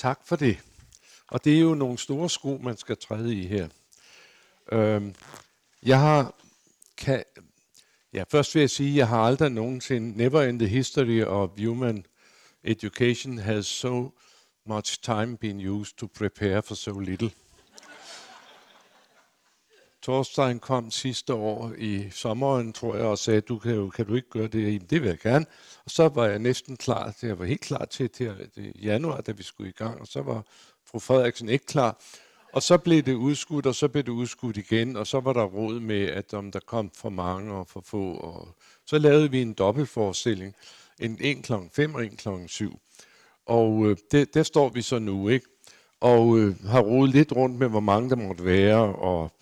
Tak for det. Og det er jo nogle store sko, man skal træde i her. Øhm, jeg har... Kan, ja, først vil jeg sige, at jeg har aldrig nogensinde... Never in the history of human education has so much time been used to prepare for so little. Torstein kom sidste år i sommeren, tror jeg, og sagde, du kan, jo, kan du ikke gøre det? Jamen, det vil jeg gerne. Og så var jeg næsten klar, jeg var helt klar til, til, øh, til januar, da vi skulle i gang, og så var fru Frederiksen ikke klar. Og så blev det udskudt, og så blev det udskudt igen, og så var der råd med, at om der kom for mange og for få. Og så lavede vi en dobbeltforestilling, en, en kl. 5 og en kl. 7. Og øh, det, der står vi så nu, ikke? Og øh, har rodet lidt rundt med, hvor mange der måtte være, og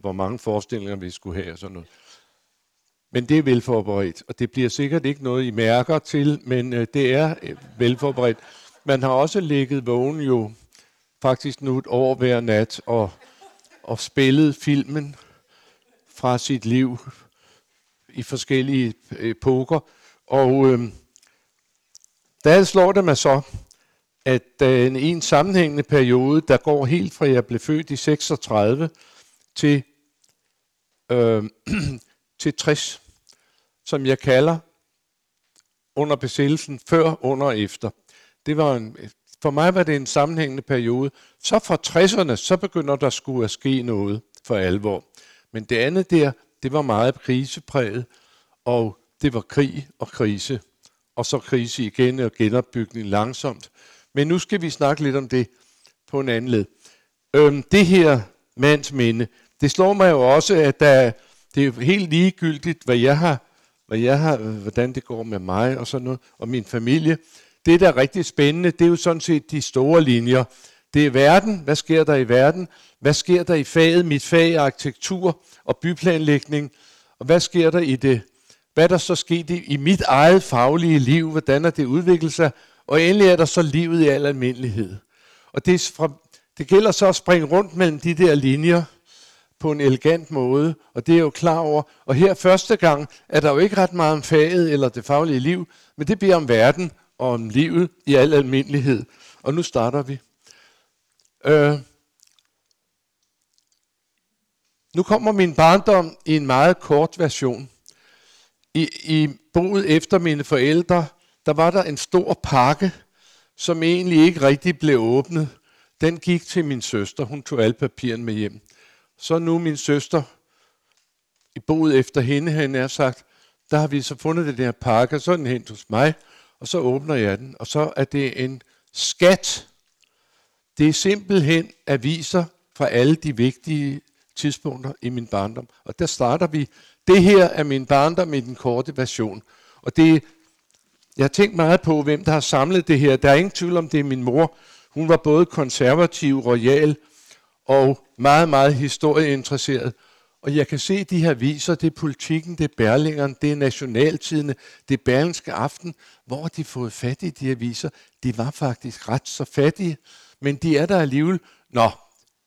hvor mange forestillinger vi skulle have og sådan noget. Men det er velforberedt, og det bliver sikkert ikke noget, I mærker til, men øh, det er øh, velforberedt. Man har også ligget vågen jo faktisk nu et år hver nat og, og spillet filmen fra sit liv i forskellige øh, epoker. Og øh, der slår det mig så, at øh, i en sammenhængende periode, der går helt fra jeg blev født i 36 til, øh, til 60, som jeg kalder under besættelsen før, under og efter. Det var en, for mig var det en sammenhængende periode. Så fra 60'erne, så begynder der skulle at ske noget for alvor. Men det andet der, det var meget krisepræget, og det var krig og krise. Og så krise igen og genopbygning langsomt. Men nu skal vi snakke lidt om det på en anden led. Øhm, det her mands minde, det slår mig jo også, at der, det er helt ligegyldigt, hvad jeg har, hvad jeg har, hvordan det går med mig og sådan noget, og min familie. Det, der er rigtig spændende, det er jo sådan set de store linjer. Det er verden. Hvad sker der i verden? Hvad sker der i faget? Mit fag er arkitektur og byplanlægning. Og hvad sker der i det? Hvad er der så sket i, i mit eget faglige liv? Hvordan er det udviklet sig? Og endelig er der så livet i al almindelighed. Og det, er fra, det gælder så at springe rundt mellem de der linjer på en elegant måde, og det er jo klar over. Og her første gang er der jo ikke ret meget om faget eller det faglige liv, men det bliver om verden og om livet i al almindelighed. Og nu starter vi. Øh, nu kommer min barndom i en meget kort version. I, i boet efter mine forældre, der var der en stor pakke, som egentlig ikke rigtig blev åbnet. Den gik til min søster. Hun tog alle papirerne med hjem. Så nu min søster, i boet efter hende, han er sagt, der har vi så fundet det der pakke, så er den hen hos mig, og så åbner jeg den, og så er det en skat. Det er simpelthen aviser fra alle de vigtige tidspunkter i min barndom. Og der starter vi. Det her er min barndom i den korte version. Og det, jeg har tænkt meget på, hvem der har samlet det her. Der er ingen tvivl om, det er min mor. Hun var både konservativ, royal og meget, meget historieinteresseret. Og jeg kan se de her viser, det er politikken, det er Berlingeren, det er Nationaltidene, det er Berlingske Aften. Hvor de fået fat i de her viser? De var faktisk ret så fattige, men de er der alligevel. Nå,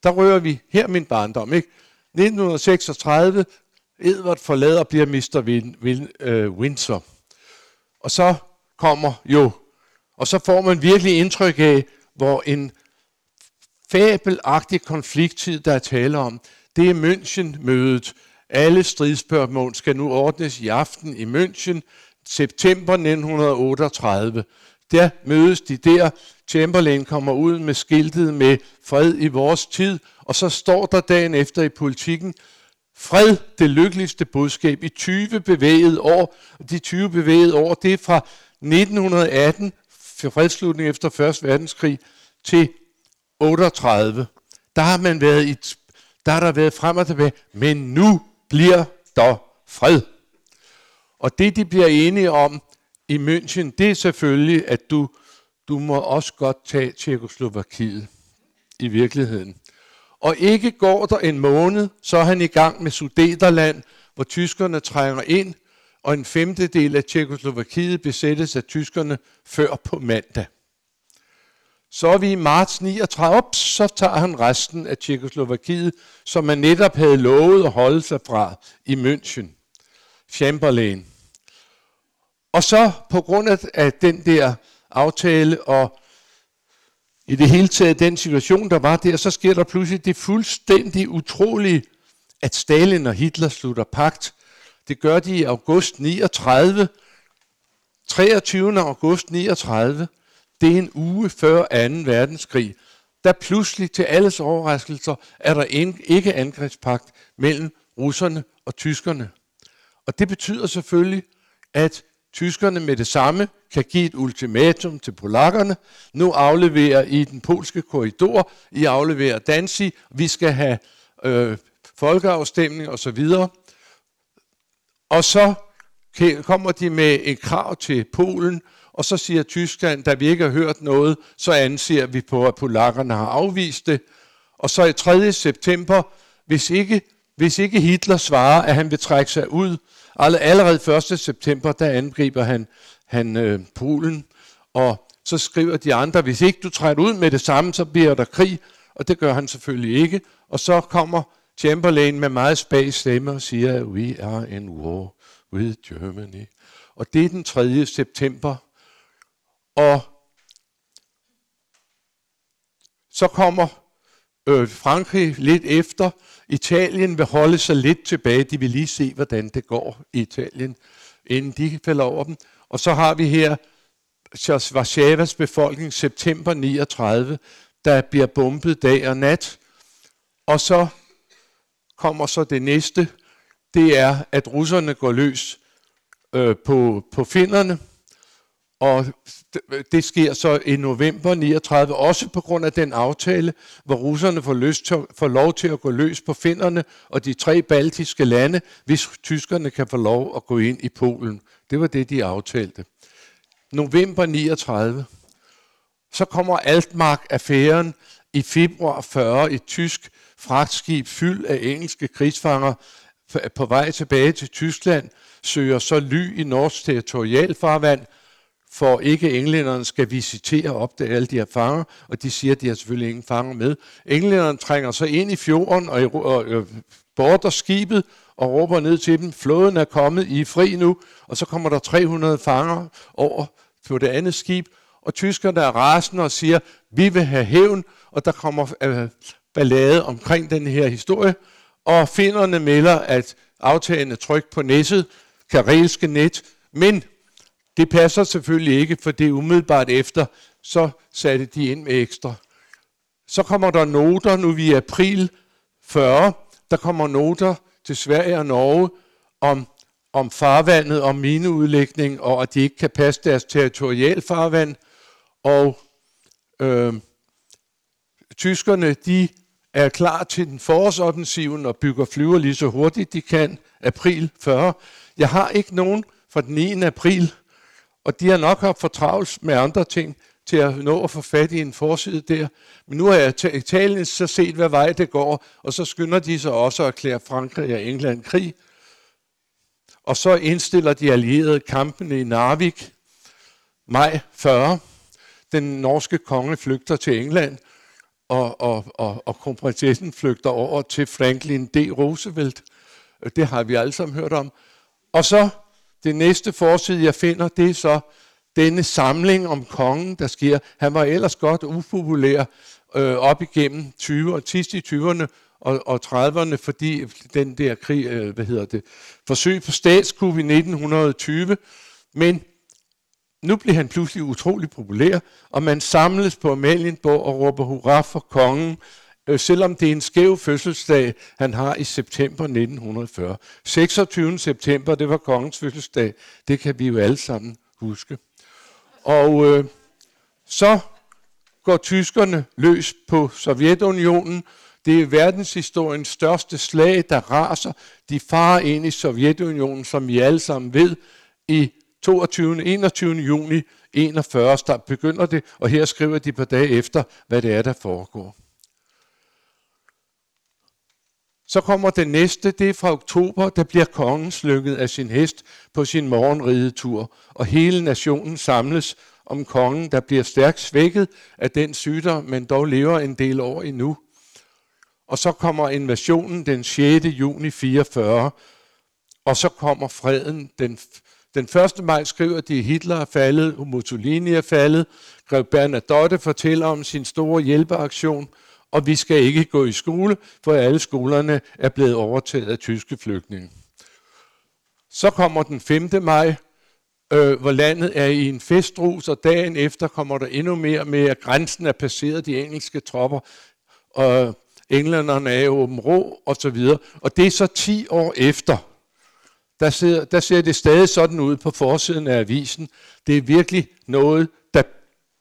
der rører vi her min barndom, ikke? 1936, Edvard forlader og bliver Mr. Win, Win, uh, Windsor. Og så kommer jo, og så får man virkelig indtryk af, hvor en fabelagtig konflikttid, der er tale om, det er München-mødet. Alle stridsspørgsmål skal nu ordnes i aften i München, september 1938. Der mødes de der. Chamberlain kommer ud med skiltet med fred i vores tid, og så står der dagen efter i politikken, fred, det lykkeligste budskab i 20 bevægede år. De 20 bevægede år, det er fra 1918, fredslutning efter 1. verdenskrig, til 38. Der har man været i der har der været frem og tilbage, men nu bliver der fred. Og det, de bliver enige om i München, det er selvfølgelig, at du, du må også godt tage Tjekoslovakiet i virkeligheden. Og ikke går der en måned, så er han i gang med Sudeterland, hvor tyskerne trænger ind, og en femtedel af Tjekoslovakiet besættes af tyskerne før på mandag. Så er vi i marts 39, op, så tager han resten af Tjekoslovakiet, som man netop havde lovet at holde sig fra i München. Chamberlain. Og så på grund af den der aftale og i det hele taget den situation, der var der, så sker der pludselig det fuldstændig utrolige, at Stalin og Hitler slutter pagt. Det gør de i august 39. 23. august 39. Det er en uge før 2. verdenskrig. Der pludselig til alles overraskelser er der ikke angrebspagt mellem russerne og tyskerne. Og det betyder selvfølgelig, at tyskerne med det samme kan give et ultimatum til polakkerne. Nu afleverer I den polske korridor, I afleverer Danzig, vi skal have øh, folkeafstemning osv. Og så kommer de med et krav til Polen, og så siger Tyskland, da vi ikke har hørt noget, så anser vi på, at polakkerne har afvist det. Og så i 3. september, hvis ikke, hvis ikke Hitler svarer, at han vil trække sig ud, allerede 1. september, der angriber han, han øh, Polen, og så skriver de andre, hvis ikke du træder ud med det samme, så bliver der krig, og det gør han selvfølgelig ikke. Og så kommer Chamberlain med meget spag stemme og siger, we are in war with Germany. Og det er den 3. september. Og så kommer øh, Frankrig lidt efter. Italien vil holde sig lidt tilbage. De vil lige se, hvordan det går i Italien, inden de falder over dem. Og så har vi her Varsavas befolkning september 39, der bliver bombet dag og nat. Og så kommer så det næste, det er, at russerne går løs øh, på, på finderne, og det sker så i november 39, også på grund af den aftale, hvor russerne får, lyst til, får lov til at gå løs på finderne og de tre baltiske lande, hvis tyskerne kan få lov at gå ind i Polen. Det var det, de aftalte. November 39. Så kommer Altmark-affæren i februar 40. Et tysk fragtskib fyldt af engelske krigsfanger på vej tilbage til Tyskland søger så ly i norsk territorialfarvand, for ikke englænderne skal visitere op til alle de her fanger, og de siger, at de har selvfølgelig ingen fanger med. Englænderne trænger så ind i fjorden og, og, øh, og border skibet og råber ned til dem, flåden er kommet, I er fri nu, og så kommer der 300 fanger over på det andet skib, og tyskerne er rasende og siger, vi vil have hævn, og der kommer øh, ballade omkring den her historie, og finderne melder, at aftagende tryk på næsset, karelske net, men det passer selvfølgelig ikke, for det er umiddelbart efter, så satte de ind med ekstra. Så kommer der noter nu i april 40, der kommer noter til Sverige og Norge om, om farvandet, om mineudlægning, og at de ikke kan passe deres territorialfarvand. Og øh, tyskerne, de er klar til den forårsoffensiven og bygger flyver lige så hurtigt de kan, april 40. Jeg har ikke nogen fra den 9. april, og de har nok haft for travlt med andre ting til at nå at få fat i en forside der. Men nu har jeg Italien så set, hvad vej det går, og så skynder de sig også at erklære Frankrig og England krig. Og så indstiller de allierede kampene i Narvik, maj 40. Den norske konge flygter til England, og, og, og, og kronprinsessen flygter over til Franklin D. Roosevelt. Det har vi alle sammen hørt om. Og så det næste forside, jeg finder, det er så denne samling om kongen, der sker. Han var ellers godt upopulær øh, op igennem 20 og sidst i 20'erne og, og 30'erne, fordi den der krig, øh, hvad hedder det, forsøg på statskup i 1920, men nu blev han pludselig utrolig populær, og man samles på Amalienborg og råber hurra for kongen, øh, selvom det er en skæv fødselsdag, han har i september 1940. 26. september, det var kongens fødselsdag, det kan vi jo alle sammen huske. Og øh, så går tyskerne løs på Sovjetunionen. Det er verdenshistoriens største slag, der raser. De farer ind i Sovjetunionen, som vi alle sammen ved, i 22. 21. juni 41, der begynder det, og her skriver de på dage efter, hvad det er, der foregår. Så kommer det næste, det er fra oktober, der bliver kongen slynget af sin hest på sin morgenridetur, og hele nationen samles om kongen, der bliver stærkt svækket af den sygdom, men dog lever en del år endnu. Og så kommer invasionen den 6. juni 44, og så kommer freden den Den 1. maj skriver de, at Hitler er faldet, Mussolini er faldet. Grev Bernadotte fortæller om sin store hjælpeaktion, og vi skal ikke gå i skole, for alle skolerne er blevet overtaget af tyske flygtninge. Så kommer den 5. maj, øh, hvor landet er i en festrus, og dagen efter kommer der endnu mere med, at grænsen er passeret de engelske tropper, og englænderne er i åben ro, og så videre. Og det er så 10 år efter. Der ser, der ser det stadig sådan ud på forsiden af avisen. Det er virkelig noget, der,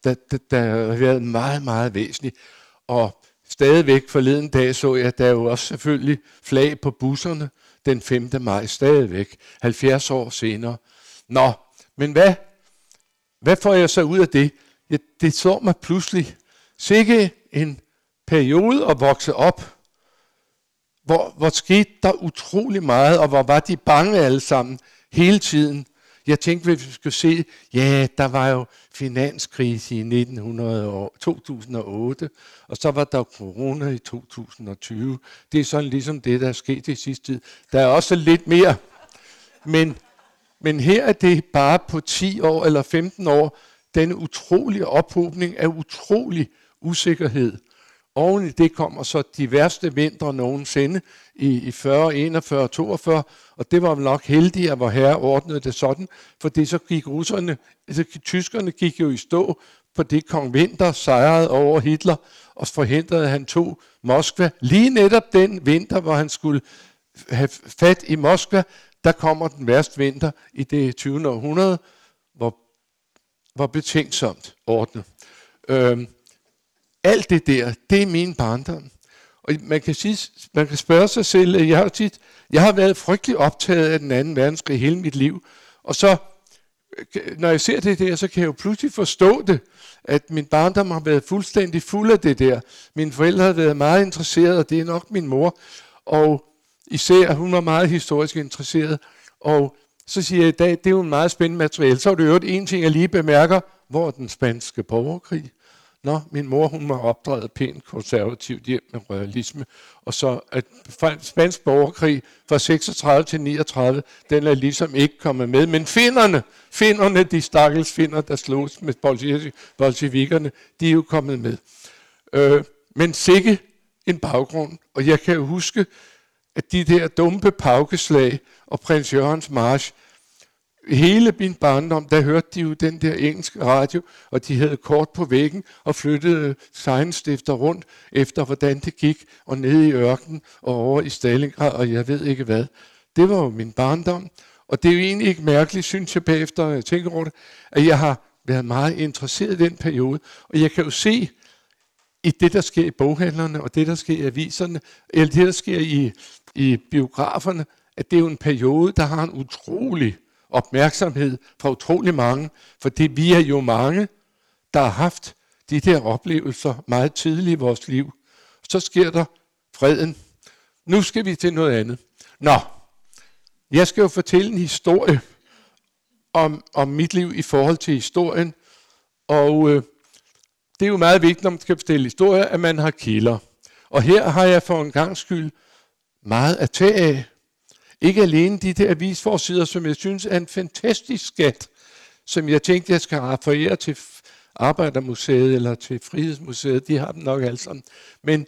der, der, der har været meget, meget væsentligt. Og stadigvæk forleden dag så jeg, der er jo også selvfølgelig flag på busserne den 5. maj stadigvæk, 70 år senere. Nå, men hvad, hvad får jeg så ud af det? Ja, det så mig pludselig. Sikke en periode at vokse op, hvor, hvor skete der utrolig meget, og hvor var de bange alle sammen hele tiden. Jeg tænkte, hvis vi skulle se, ja, der var jo finanskrise i 1900 2008, og så var der corona i 2020. Det er sådan ligesom det, der er sket i sidste tid. Der er også lidt mere, men, men her er det bare på 10 år eller 15 år, den utrolige ophobning af utrolig usikkerhed. Oven i det kommer så de værste vintre nogensinde i, i 40, 41, 42, og det var nok heldigt, at vor herre ordnede det sådan, fordi så gik russerne, altså tyskerne gik jo i stå, på det kong Vinter sejrede over Hitler, og forhindrede han to Moskva. Lige netop den vinter, hvor han skulle have fat i Moskva, der kommer den værste vinter i det 20. århundrede, hvor, hvor betænksomt ordnet. Øhm, alt det der, det er min barndom. Og man kan, sige, man kan spørge sig selv, jeg har, tit, jeg har været frygtelig optaget af den anden verdenskrig hele mit liv. Og så, øh, når jeg ser det der, så kan jeg jo pludselig forstå det, at min barndom har været fuldstændig fuld af det der. Mine forældre har været meget interesserede, og det er nok min mor. Og især, hun var meget historisk interesseret. Og så siger jeg i dag, det er jo en meget spændende materiale. Så er det jo en ting, jeg lige bemærker, hvor den spanske borgerkrig? Nå, min mor hun var opdraget pænt konservativt hjem med realisme, og så at spansk borgerkrig fra 36 til 39, den er ligesom ikke kommet med. Men finderne, finderne, de stakkels finder, der slogs med bolsjevikerne, de er jo kommet med. Øh, men sikke en baggrund, og jeg kan jo huske, at de der dumpe paukeslag og prins Jørgens march, hele min barndom, der hørte de jo den der engelske radio, og de havde kort på væggen og flyttede sejnstifter rundt efter, hvordan det gik, og ned i ørkenen og over i Stalingrad, og jeg ved ikke hvad. Det var jo min barndom, og det er jo egentlig ikke mærkeligt, synes jeg bagefter, jeg tænker over det, at jeg har været meget interesseret i den periode, og jeg kan jo se i det, der sker i boghandlerne, og det, der sker i aviserne, eller det, der sker i, i biograferne, at det er jo en periode, der har en utrolig opmærksomhed fra utrolig mange, fordi vi er jo mange, der har haft de der oplevelser meget tidligt i vores liv. Så sker der freden. Nu skal vi til noget andet. Nå, jeg skal jo fortælle en historie om, om mit liv i forhold til historien, og øh, det er jo meget vigtigt, når man skal fortælle historier, at man har kilder. Og her har jeg for en gang skyld meget at tage af. Ikke alene de der avisforsider, som jeg synes er en fantastisk skat, som jeg tænkte, jeg skal referere til Arbejdermuseet eller til Frihedsmuseet, de har dem nok alle sammen. Men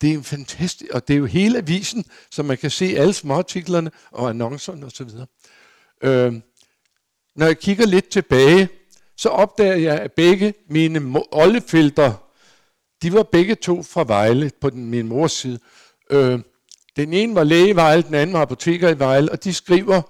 det er en fantastisk, og det er jo hele avisen, så man kan se alle småartiklerne og annoncerne osv. Øh, når jeg kigger lidt tilbage, så opdager jeg, at begge mine oldefelter, de var begge to fra Vejle på den, min mors side. Øh, den ene var læge i Vejle, den anden var apoteker i Vejle, og de skriver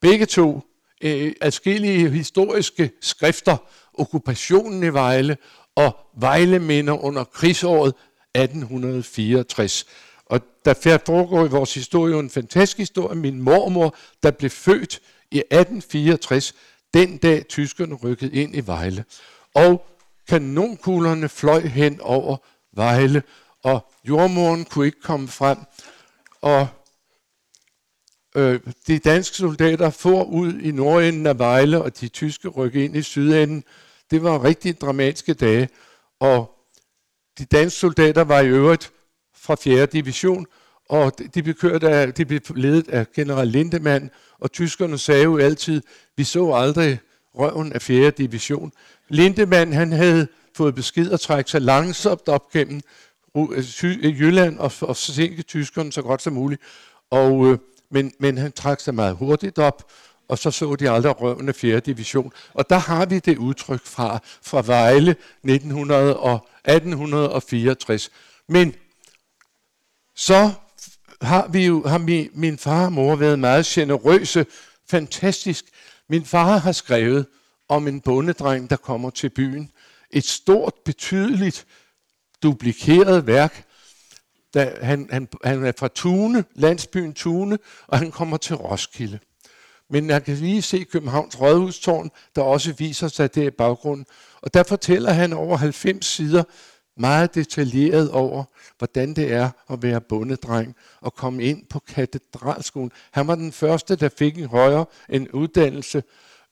begge to øh, adskillige historiske skrifter, okkupationen i Vejle og Vejle minder under krigsåret 1864. Og der foregår i vores historie en fantastisk historie. Min mormor, der blev født i 1864, den dag tyskerne rykkede ind i Vejle. Og kanonkuglerne fløj hen over Vejle, og jordmoren kunne ikke komme frem og øh, de danske soldater får ud i nordenden af Vejle, og de tyske rykker ind i sydenden. Det var rigtig dramatiske dage, og de danske soldater var i øvrigt fra 4. division, og de blev, kørt af, de blev ledet af general Lindemann, og tyskerne sagde jo altid, vi så aldrig røven af 4. division. Lindemann, han havde fået besked at trække sig langsomt op gennem Øh, øh, Jylland og, og sænke tyskerne så godt som muligt. Og, øh, men, men han trak sig meget hurtigt op, og så så de aldrig røvende 4. division. Og der har vi det udtryk fra, fra Vejle 1900 og 1864. Men så har vi jo, har min, min far og mor været meget generøse, fantastisk. Min far har skrevet om en bondedreng, der kommer til byen. Et stort, betydeligt, duplikeret værk. Da han, han, han er fra Tune, landsbyen Tune, og han kommer til Roskilde. Men jeg kan lige se Københavns Rådhustårn, der også viser sig der i baggrunden. Og der fortæller han over 90 sider meget detaljeret over, hvordan det er at være bondedreng og komme ind på katedralskolen. Han var den første, der fik en højere en uddannelse.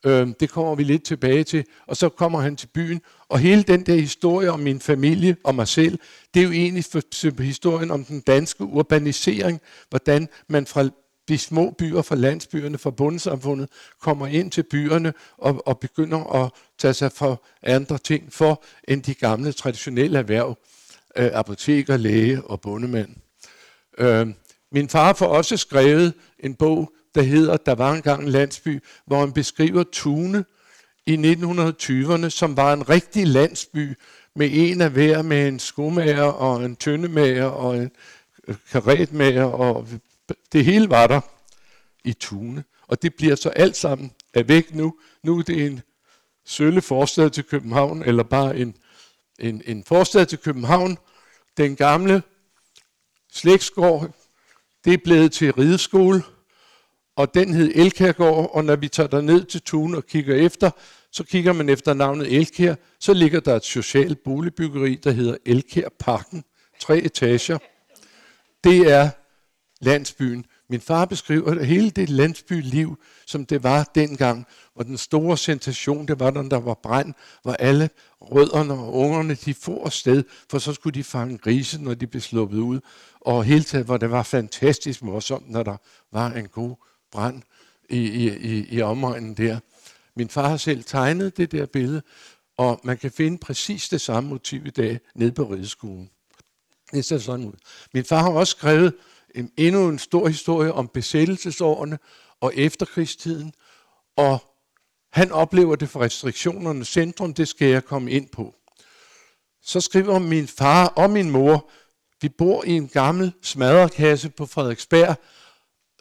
Øh, det kommer vi lidt tilbage til. Og så kommer han til byen, og hele den der historie om min familie og mig selv, det er jo egentlig for historien om den danske urbanisering, hvordan man fra de små byer fra landsbyerne, fra bundsamfundet, kommer ind til byerne og, og begynder at tage sig for andre ting for end de gamle traditionelle erhverv, øh, apoteker, læge og bondemand. Øh, min far får også skrevet en bog, der hedder Der var engang en landsby, hvor han beskriver Tune i 1920'erne, som var en rigtig landsby med en af hver med en skomager og en tøndemager og en øh, karetmager og det hele var der i Tune. Og det bliver så alt sammen er væk nu. Nu er det en sølle forstad til København, eller bare en, en, en forstad til København. Den gamle slægtsgård, det er blevet til rideskole, og den hed Elkærgård, og når vi tager der ned til Tune og kigger efter, så kigger man efter navnet Elkær, så ligger der et socialt boligbyggeri, der hedder Elkærparken, Tre etager. Det er landsbyen. Min far beskriver hele det landsbyliv, som det var dengang, hvor den store sensation, det var, når der var brand, hvor alle rødderne og ungerne, de får afsted, for så skulle de fange grise, når de blev sluppet ud. Og hele taget, hvor det var fantastisk morsomt, når der var en god brand i, i, i, i omegnen der. Min far har selv tegnet det der billede, og man kan finde præcis det samme motiv i dag nede på rideskolen. Det ser sådan ud. Min far har også skrevet en, endnu en stor historie om besættelsesårene og efterkrigstiden, og han oplever det for restriktionernes centrum, det skal jeg komme ind på. Så skriver min far og min mor, vi bor i en gammel smadrekasse på Frederiksberg,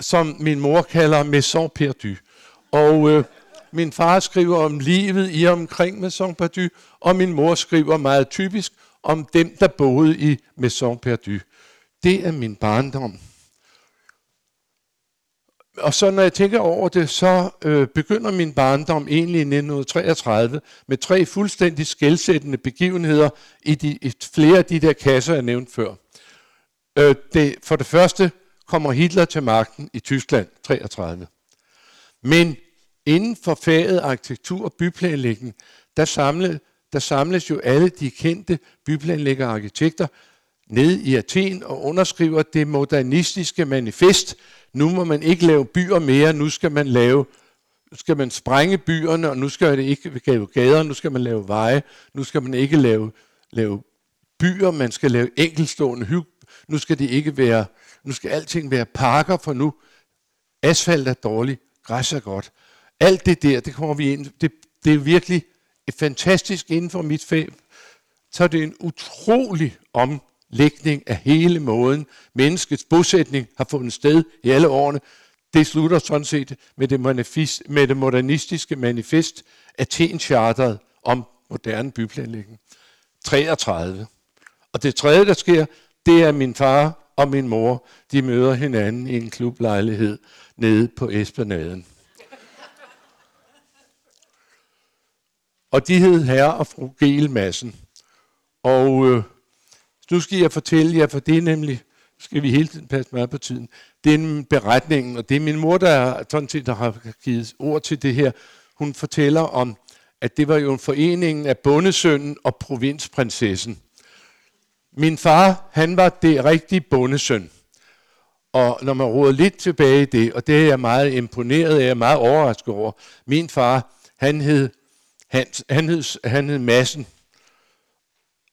som min mor kalder Maison Perdu. Og øh, min far skriver om livet i omkring Maison Perdu, og min mor skriver meget typisk om dem, der boede i Maison Perdu. Det er min barndom. Og så når jeg tænker over det, så øh, begynder min barndom egentlig i 1933 med tre fuldstændig skældsættende begivenheder i, de, i flere af de der kasser, jeg nævnte før. Øh, det, for det første kommer Hitler til magten i Tyskland 33. Men inden for faget arkitektur og byplanlægning, der, samle, der samles jo alle de kendte byplanlæggere og arkitekter ned i Athen og underskriver det modernistiske manifest. Nu må man ikke lave byer mere, nu skal man lave nu skal man sprænge byerne, og nu skal det ikke lave gader, nu skal man lave veje, nu skal man ikke lave, lave byer, man skal lave enkelstående hyg, nu skal det ikke være, nu skal alting være parker, for nu asfalt er dårligt, græs er godt. Alt det der, det kommer vi ind, det, det er virkelig et fantastisk inden for mit fag, så er det en utrolig omlægning af hele måden, menneskets bosætning har fundet sted i alle årene. Det slutter sådan set med det, manifest, med det modernistiske manifest Athen-charteret om moderne byplanlægning. 33. Og det tredje, der sker, det er min far og min mor, de møder hinanden i en klublejlighed nede på Esplanaden. Og de hed herre og fru Gel Madsen. Og øh, nu skal jeg fortælle jer, for det er nemlig, skal vi hele tiden passe meget på tiden, det er beretningen, og det er min mor, der sådan set der har givet ord til det her. Hun fortæller om, at det var jo en forening af bondesønnen og provinsprinsessen. Min far, han var det rigtige bondesøn. Og når man råder lidt tilbage i det, og det er jeg meget imponeret af, jeg er meget overrasket over. Min far, han hed, Hans, han hed, han hed Massen,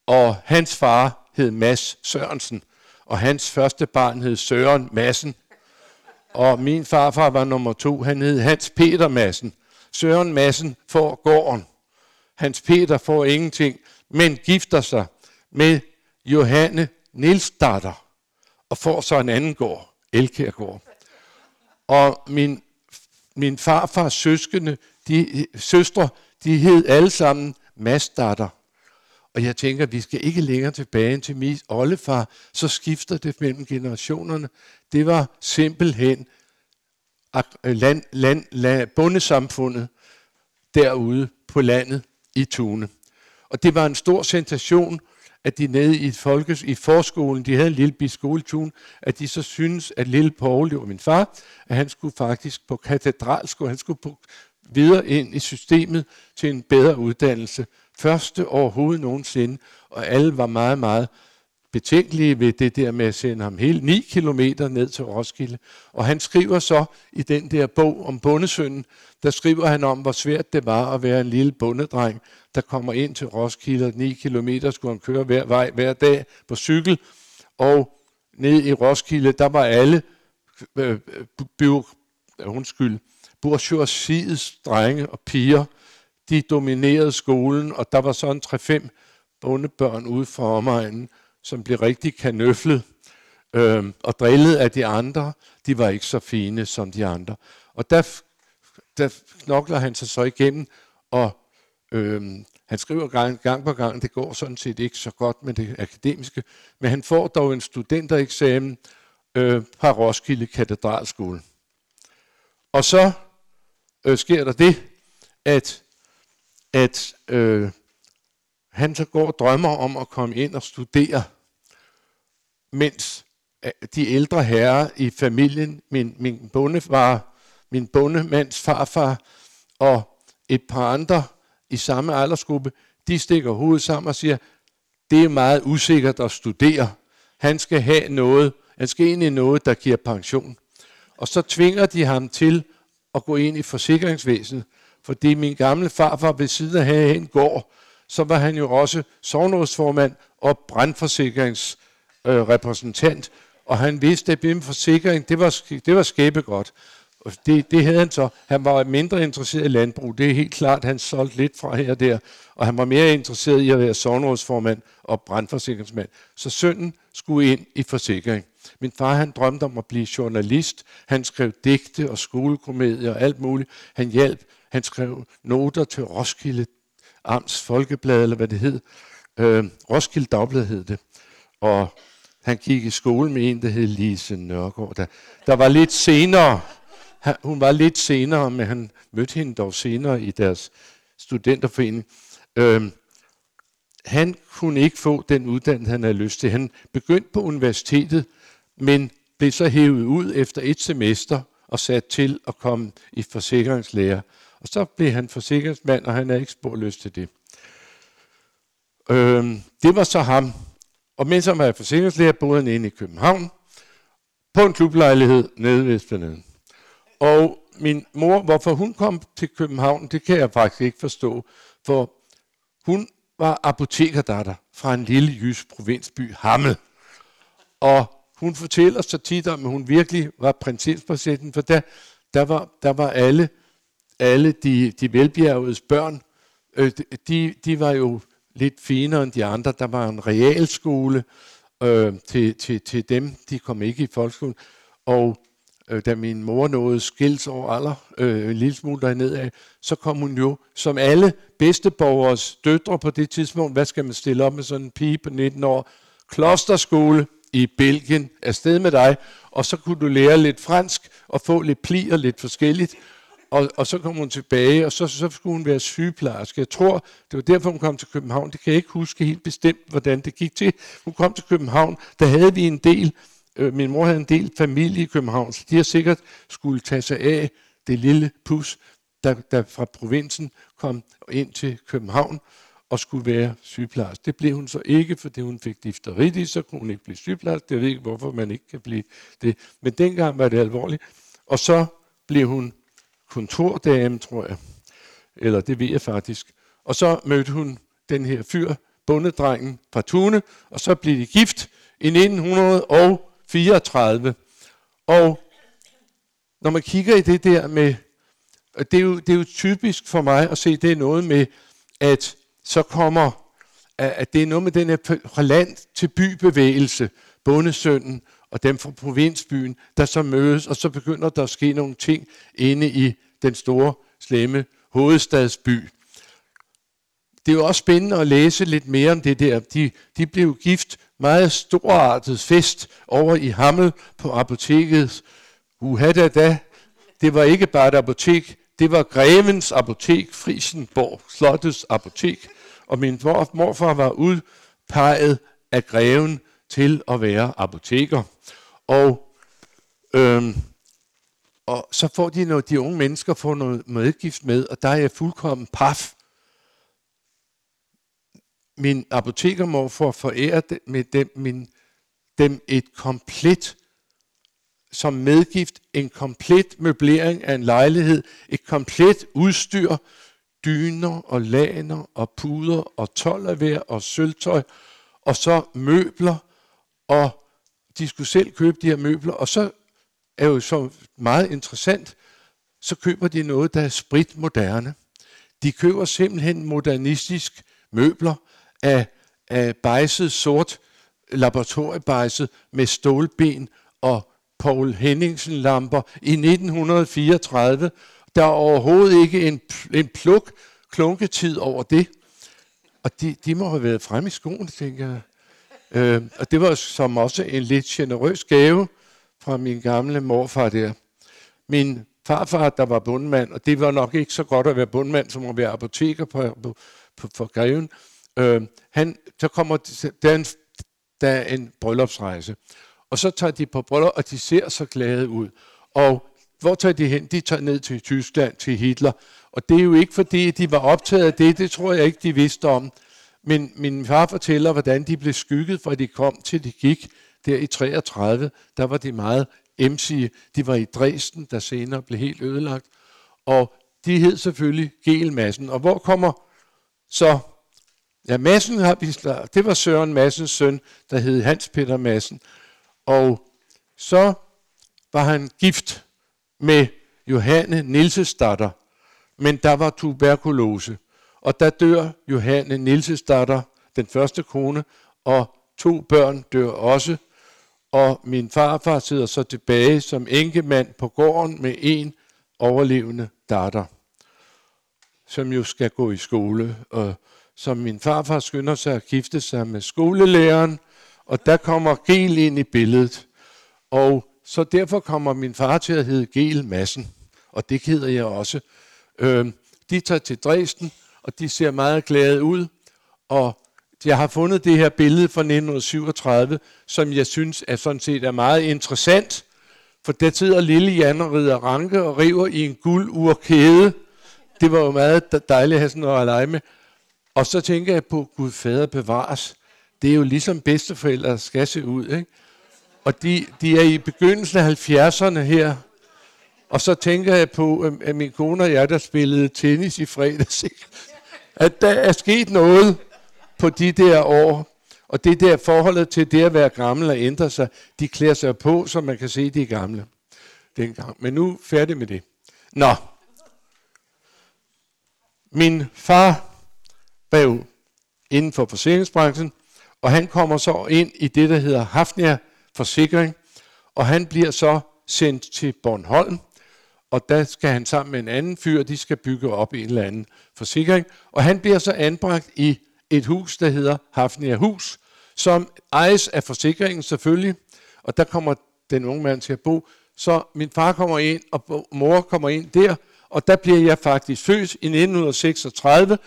og hans far hed Mads Sørensen, og hans første barn hed Søren Massen. Og min farfar var nummer to, han hed Hans Peter Massen. Søren Massen får gården. Hans Peter får ingenting, men gifter sig med Johanne Nielsdatter og får så en anden gård, Elkærgård. Og min, min farfars søskende, de, søstre, de hed alle sammen Masdatter. Og jeg tænker, vi skal ikke længere tilbage end til min oldefar, så skifter det mellem generationerne. Det var simpelthen land, land, land, bundesamfundet derude på landet i Tune. Og det var en stor sensation, at de nede i, folkes, i forskolen, de havde en lille biskoletun, at de så synes, at lille Paul, det var min far, at han skulle faktisk på katedralskole, han skulle på, videre ind i systemet til en bedre uddannelse. Første overhovedet nogensinde, og alle var meget, meget betænkelige ved det der med at sende ham hele 9 km ned til Roskilde. Og han skriver så i den der bog om bondesønnen, der skriver han om, hvor svært det var at være en lille bondedreng, der kommer ind til Roskilde. 9 km skulle han køre hver vej hver dag på cykel. Og ned i Roskilde, der var alle øh, øh, øh undskyld, bourgeoisiets drenge og piger, de dominerede skolen, og der var sådan 3-5 bondebørn ude for omegnen, som blev rigtig kanøflet øh, og drillet af de andre. De var ikke så fine som de andre. Og der, der knokler han sig så igennem, og øh, han skriver gang, gang på gang, det går sådan set ikke så godt med det akademiske, men han får dog en studentereksamen øh, fra Roskilde Katedralskole. Og så øh, sker der det, at, at øh, han så går og drømmer om at komme ind og studere mens øh, de ældre herrer i familien, min, min bondefar, min bondemands farfar og et par andre i samme aldersgruppe, de stikker hovedet sammen og siger, det er meget usikkert at studere. Han skal have noget, han skal ind i noget, der giver pension. Og så tvinger de ham til at gå ind i forsikringsvæsenet, fordi min gamle farfar ved siden af en gård, så var han jo også sovnådsformand og brandforsikringsrepræsentant, øh, repræsentant, og han vidste, at BIM Forsikring, det var, det var skæbegodt. Og det, det havde han så. Han var mindre interesseret i landbrug. Det er helt klart, han solgte lidt fra her og der. Og han var mere interesseret i at være sovnrådsformand og brandforsikringsmand. Så sønnen skulle ind i forsikring. Min far han drømte om at blive journalist. Han skrev digte og skolekomedier og alt muligt. Han hjalp. Han skrev noter til Roskilde Amts Folkeblad, eller hvad det hed. Øh, Roskilde Dagblad hed det. Og han gik i skole med en, der hed Lise Nørgaard. Der, der var lidt senere, hun var lidt senere, men han mødte hende dog senere i deres studenterforening. Øhm, han kunne ikke få den uddannelse, han havde lyst til. Han begyndte på universitetet, men blev så hævet ud efter et semester og sat til at komme i forsikringslærer. Og så blev han forsikringsmand, og han er ikke spor lyst til det. Øh, det var så ham. Og mens han var forsikringslærer, boede han inde i København på en klublejlighed nede ved Esplanade. Og min mor, hvorfor hun kom til København, det kan jeg faktisk ikke forstå, for hun var apotekerdatter fra en lille jysk provinsby, Hammel. Og hun fortæller så tit om, at hun virkelig var prinsesspræsidenten, for der, der, var, der var alle, alle de, de velbjergedes børn, øh, de, de var jo lidt finere end de andre. Der var en realskole øh, til, til, til dem. De kom ikke i folkeskolen. Og øh, da min mor nåede skils over alder, øh, en lille smule dernede så kom hun jo, som alle bedsteborgers døtre på det tidspunkt, hvad skal man stille op med sådan en pige på 19 år, klosterskole i Belgien, afsted med dig, og så kunne du lære lidt fransk og få lidt pli og lidt forskelligt. Og, og så kom hun tilbage, og så, så skulle hun være sygeplejerske. Jeg tror, det var derfor, hun kom til København. Det kan jeg ikke huske helt bestemt, hvordan det gik til. Hun kom til København, der havde vi en del, øh, min mor havde en del familie i København, så de har sikkert skulle tage sig af det lille pus, der, der fra provinsen kom ind til København. og skulle være sygeplejerske. Det blev hun så ikke, fordi hun fik difteritis, så kunne hun ikke blive sygeplejerske. Jeg ved ikke, hvorfor man ikke kan blive det. Men dengang var det alvorligt. Og så blev hun kontordame, tror jeg. Eller det ved jeg faktisk. Og så mødte hun den her fyr, bundedrengen fra Tune, og så blev de gift i 1934. Og når man kigger i det der med, det er, jo, det er jo typisk for mig at se, det er noget med, at så kommer, at det er noget med den her land til bybevægelse, bondesønnen og dem fra provinsbyen, der så mødes, og så begynder der at ske nogle ting inde i den store, slemme hovedstadsby. Det er jo også spændende at læse lidt mere om det der. De, de blev gift meget storartet fest over i Hammel på apoteket. Uha da da, det var ikke bare et apotek, det var Grevens apotek, Frisenborg Slottets apotek. Og min mor, morfar var udpeget af greven til at være apoteker. Og, øhm, og så får de noget, de unge mennesker får noget medgift med, og der er jeg fuldkommen paf. Min apotekermor får foræret med dem, min, dem et komplet som medgift en komplet møblering af en lejlighed, et komplet udstyr, dyner og laner og puder og tolvavær og sølvtøj, og så møbler, og de skulle selv købe de her møbler, og så er jo så meget interessant, så køber de noget, der er sprit moderne. De køber simpelthen modernistisk møbler af, af bejset sort laboratoriebejset med stålben og Paul Henningsen lamper i 1934. Der er overhovedet ikke en, en pluk klunketid over det. Og de, de må have været fremme i skoen, tænker jeg. Øh, og det var som også en lidt generøs gave fra min gamle morfar der. Min farfar, der var bundmand, og det var nok ikke så godt at være bundmand, som at være apoteker på, på, på, for greven. Øh, han, så kommer der en, der er en bryllupsrejse. Og så tager de på bryllup, og de ser så glade ud. Og hvor tager de hen? De tager ned til Tyskland, til Hitler. Og det er jo ikke fordi, de var optaget af det, det tror jeg ikke, de vidste om. Men min far fortæller, hvordan de blev skygget, fra de kom til de gik der i 33. Der var de meget emsige. De var i Dresden, der senere blev helt ødelagt. Og de hed selvfølgelig Gelmassen. Og hvor kommer så... Ja, Massen har vi, det var Søren Massens søn, der hed Hans Peter Massen. Og så var han gift med Johanne Nielsesdatter, men der var tuberkulose. Og der dør Johanne Nilses datter, den første kone, og to børn dør også. Og min farfar sidder så tilbage som enkemand på gården med en overlevende datter, som jo skal gå i skole. Og som min farfar skynder sig at gifte sig med skolelæreren, og der kommer Gel ind i billedet. Og så derfor kommer min far til at hedde Gel Massen, og det keder jeg også. Øh, de tager til Dresden, og de ser meget glade ud, og jeg har fundet det her billede fra 1937, som jeg synes er sådan set er meget interessant, for der sidder lille Jan og rider ranke og river i en guld Det var jo meget dejligt at have sådan noget at lege med. Og så tænker jeg på, Gud fader bevares det er jo ligesom bedsteforældre skal se ud. Ikke? Og de, de er i begyndelsen af 70'erne her. Og så tænker jeg på, at min kone og jeg, der spillede tennis i fredags, at der er sket noget på de der år. Og det der forholdet til det at være gammel og ændre sig, de klæder sig på, så man kan se, de er gamle dengang. Men nu færdig med det. Nå. Min far var jo inden for forsikringsbranchen, og han kommer så ind i det, der hedder Hafnia Forsikring, og han bliver så sendt til Bornholm, og der skal han sammen med en anden fyr, de skal bygge op en eller anden forsikring, og han bliver så anbragt i et hus, der hedder Hafnia Hus, som ejes af forsikringen selvfølgelig, og der kommer den unge mand til at bo. Så min far kommer ind, og mor kommer ind der, og der bliver jeg faktisk født i 1936,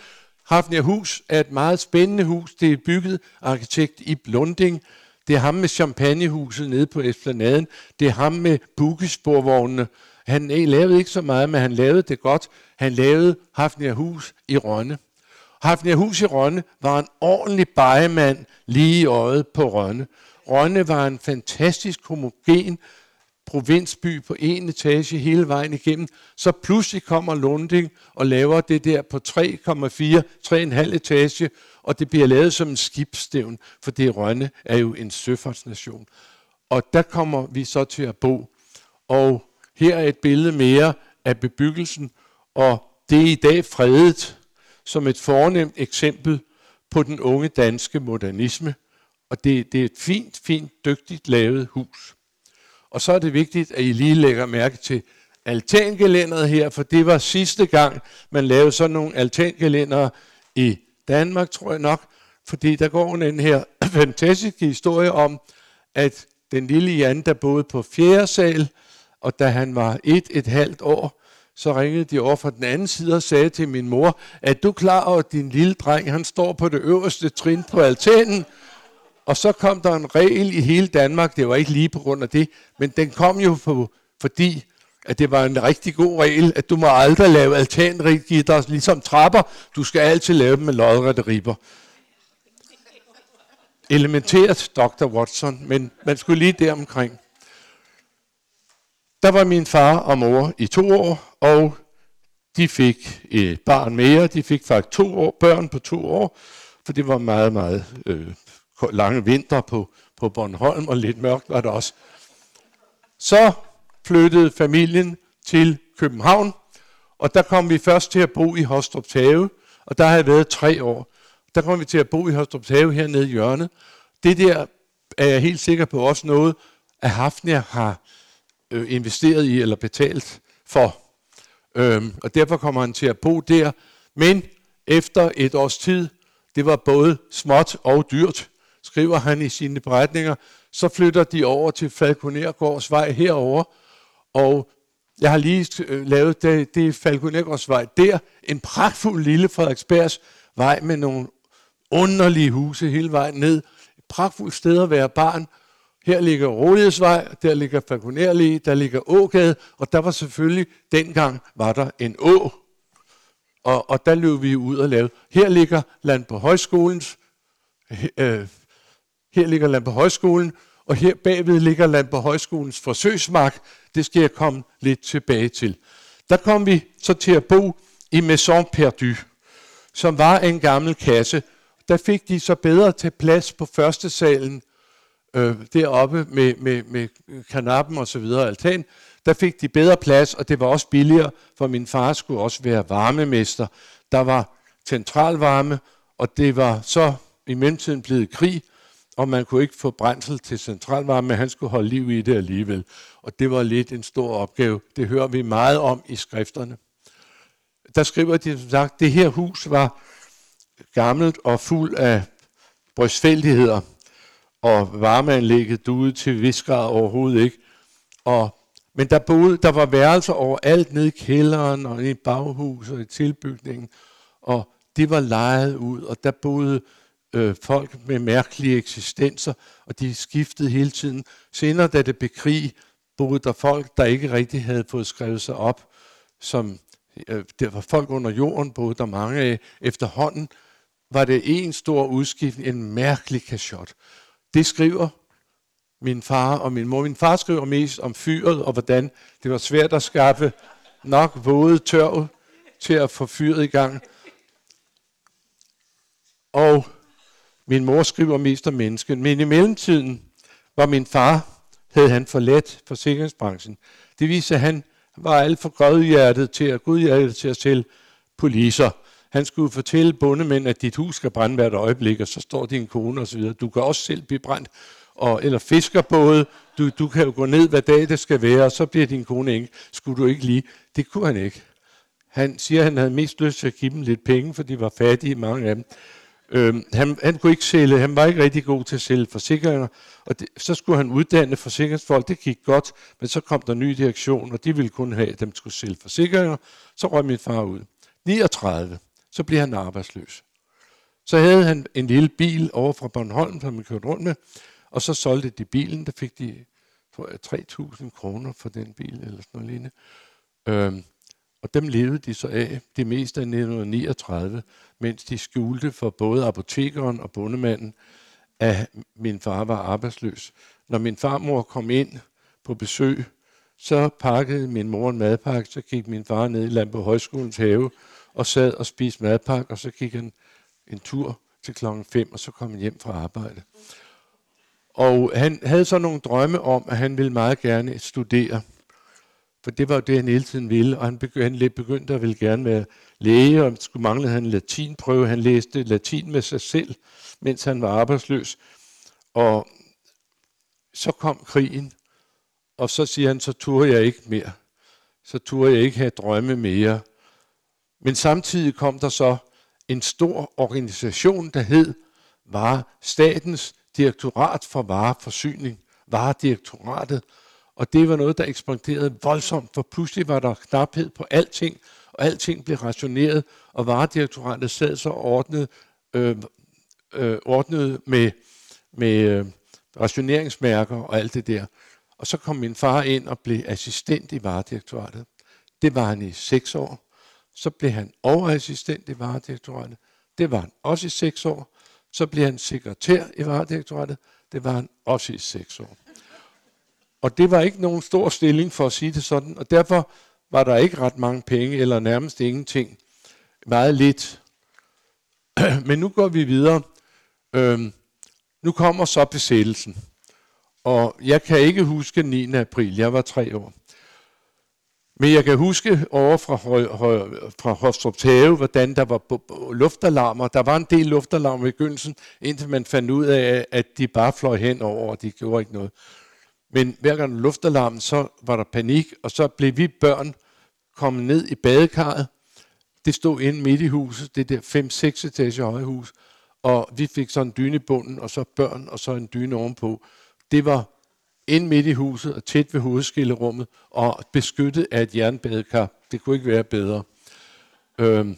Hafnia Hus er et meget spændende hus. Det er bygget arkitekt i Blunding. Det er ham med champagnehuset nede på Esplanaden. Det er ham med bukkesporvognene, han eh, lavede ikke så meget, men han lavede det godt. Han lavede Hafnia i Rønne. Hafniahus i Rønne var en ordentlig bejemand lige i øjet på Rønne. Rønne var en fantastisk homogen provinsby på en etage hele vejen igennem. Så pludselig kommer Lunding og laver det der på 3,4, 3,5 etage, og det bliver lavet som en skibsstævn, for det Rønne er jo en søfartsnation. Og der kommer vi så til at bo. Og her er et billede mere af bebyggelsen, og det er i dag fredet som et fornemt eksempel på den unge danske modernisme. Og det, det er et fint, fint, dygtigt lavet hus. Og så er det vigtigt, at I lige lægger mærke til altangelænderet her, for det var sidste gang, man lavede sådan nogle altangelændere i Danmark, tror jeg nok, fordi der går den her fantastiske historie om, at den lille Jan, der boede på fjerde sal, og da han var et, et halvt år, så ringede de over fra den anden side og sagde til min mor, at du klar over, at din lille dreng, han står på det øverste trin på altanen, og så kom der en regel i hele Danmark, det var ikke lige på grund af det, men den kom jo for, fordi at det var en rigtig god regel, at du må aldrig lave altanrigitter, ligesom trapper, du skal altid lave dem med lodrette ribber. Elementært, Dr. Watson, men man skulle lige deromkring. Der var min far og mor i to år, og de fik et barn mere. De fik faktisk to år, børn på to år, for det var meget, meget øh, lange vinter på, på Bornholm, og lidt mørkt var det også. Så flyttede familien til København, og der kom vi først til at bo i Hostrup Have, og der har jeg været tre år. Der kom vi til at bo i Hostrup Have hernede i hjørnet. Det der er jeg helt sikker på også noget, at Hafnia har øh, investeret i eller betalt for. Øhm, og derfor kommer han til at bo der. Men efter et års tid, det var både småt og dyrt, skriver han i sine beretninger, så flytter de over til Falconergårdsvej herover, og jeg har lige øh, lavet det, det Falconergårdsvej der, en pragtfuld lille Frederiksbergs vej med nogle underlige huse hele vejen ned. Et pragtfuldt sted at være barn. Her ligger Rådighedsvej, der ligger Falconerlige, der ligger Ågade, og der var selvfølgelig, dengang var der en å. Og, og der løb vi ud og lavede. Her ligger Land på Højskolens øh, her ligger Land på Højskolen, og her bagved ligger Land på Højskolens forsøgsmark. Det skal jeg komme lidt tilbage til. Der kom vi så til at bo i Maison Perdu, som var en gammel kasse. Der fik de så bedre til plads på første salen, øh, deroppe med, med, med kanappen og så videre, altan. Der fik de bedre plads, og det var også billigere, for min far skulle også være varmemester. Der var centralvarme, og det var så i mellemtiden blevet krig, og man kunne ikke få brændsel til centralvarme, men han skulle holde liv i det alligevel. Og det var lidt en stor opgave. Det hører vi meget om i skrifterne. Der skriver de som sagt, det her hus var gammelt og fuld af brystfældigheder, og varmeanlægget duede til vis overhovedet ikke. Og, men der, boede, der var værelser overalt nede i kælderen og i baghuset og i tilbygningen, og det var lejet ud, og der boede øh, folk med mærkelige eksistenser, og de skiftede hele tiden. Senere, da det bekrig, boede der folk, der ikke rigtig havde fået skrevet sig op, som øh, der var folk under jorden, boede der mange af. Efterhånden var det en stor udskiftning, en mærkelig kashot. Det skriver min far og min mor. Min far skriver mest om fyret, og hvordan det var svært at skaffe nok våde tørv til at få fyret i gang. Og min mor skriver mest om mennesken, men i mellemtiden var min far, havde han forladt forsikringsbranchen. Det viser, at han var alt for godhjertet til at, godhjertet til at sælge poliser. Han skulle fortælle bondemænd, at dit hus skal brænde hvert øjeblik, og så står din kone osv. Du kan også selv blive brændt. Og, eller fiskerbåde, du, du kan jo gå ned, hvad dag det skal være, og så bliver din kone ikke. Skulle du ikke lige? Det kunne han ikke. Han siger, at han havde mest lyst til at give dem lidt penge, for de var fattige, mange af dem. Øhm, han, han kunne ikke sælge, han var ikke rigtig god til at sælge forsikringer, og det, så skulle han uddanne forsikringsfolk, det gik godt, men så kom der ny direktion, og de ville kun have, at dem skulle sælge forsikringer, så røg min far ud. 39, så blev han arbejdsløs. Så havde han en lille bil over fra Bornholm, som han kørte rundt med, og så solgte de bilen, der fik de 3.000 kroner for den bil, eller sådan noget lignende. Øhm, Og dem levede de så af det meste af 1939, mens de skjulte for både apotekeren og bondemanden, at min far var arbejdsløs. Når min farmor kom ind på besøg, så pakkede min mor en madpakke, så gik min far ned i Lampe Højskolens have og sad og spiste madpakke, og så gik han en tur til klokken 5, og så kom han hjem fra arbejde. Og han havde så nogle drømme om, at han ville meget gerne studere. For det var jo det, han hele tiden ville, og han begyndte, han begyndte at ville gerne være læge, og skulle mangle han en latinprøve. Han læste latin med sig selv, mens han var arbejdsløs. Og så kom krigen, og så siger han, så turde jeg ikke mere. Så turde jeg ikke have drømme mere. Men samtidig kom der så en stor organisation, der hed var Statens Direktorat for Vareforsyning, Varedirektoratet, og det var noget, der ekspanderede voldsomt, for pludselig var der knaphed på alting, og alting blev rationeret, og Varedirektoratet sad så ordnet, øh, øh, ordnet med, med øh, rationeringsmærker og alt det der. Og så kom min far ind og blev assistent i Varedirektoratet. Det var han i seks år. Så blev han overassistent i Varedirektoratet. Det var han også i seks år. Så blev han sekretær i Varedirektoratet. Det var han også i seks år. Og det var ikke nogen stor stilling for at sige det sådan, og derfor var der ikke ret mange penge, eller nærmest ingenting. Meget lidt. Men nu går vi videre. Øhm, nu kommer så besættelsen. Og jeg kan ikke huske 9. april, jeg var tre år. Men jeg kan huske over fra, fra Hostrup Have, hvordan der var luftalarmer. Der var en del luftalarmer i begyndelsen, indtil man fandt ud af, at de bare fløj hen over, og de gjorde ikke noget. Men hver gang luftalarmen, så var der panik, og så blev vi børn kommet ned i badekarret. Det stod inde midt i huset, det der 5-6 etage høje hus, og vi fik sådan en dyne i bunden, og så børn, og så en dyne ovenpå. Det var ind midt i huset og tæt ved hovedskillerummet og beskyttet af et jernbadekar. Det kunne ikke være bedre. Øhm,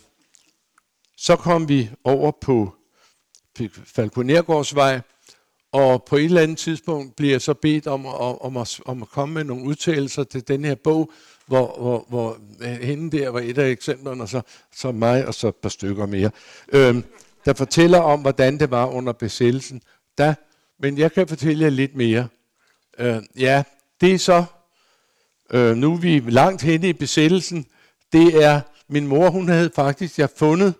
så kom vi over på Falkonergårdsvej, og på et eller andet tidspunkt bliver jeg så bedt om, om, om, at, om at komme med nogle udtalelser til den her bog, hvor, hvor, hvor øh, hende der var et af eksemplerne, og så, så mig og så et par stykker mere, øhm, der fortæller om, hvordan det var under besættelsen. Da, men jeg kan fortælle jer lidt mere. Øh, ja, det er så, øh, nu er vi langt henne i besættelsen, det er, min mor, hun havde faktisk, jeg fundet,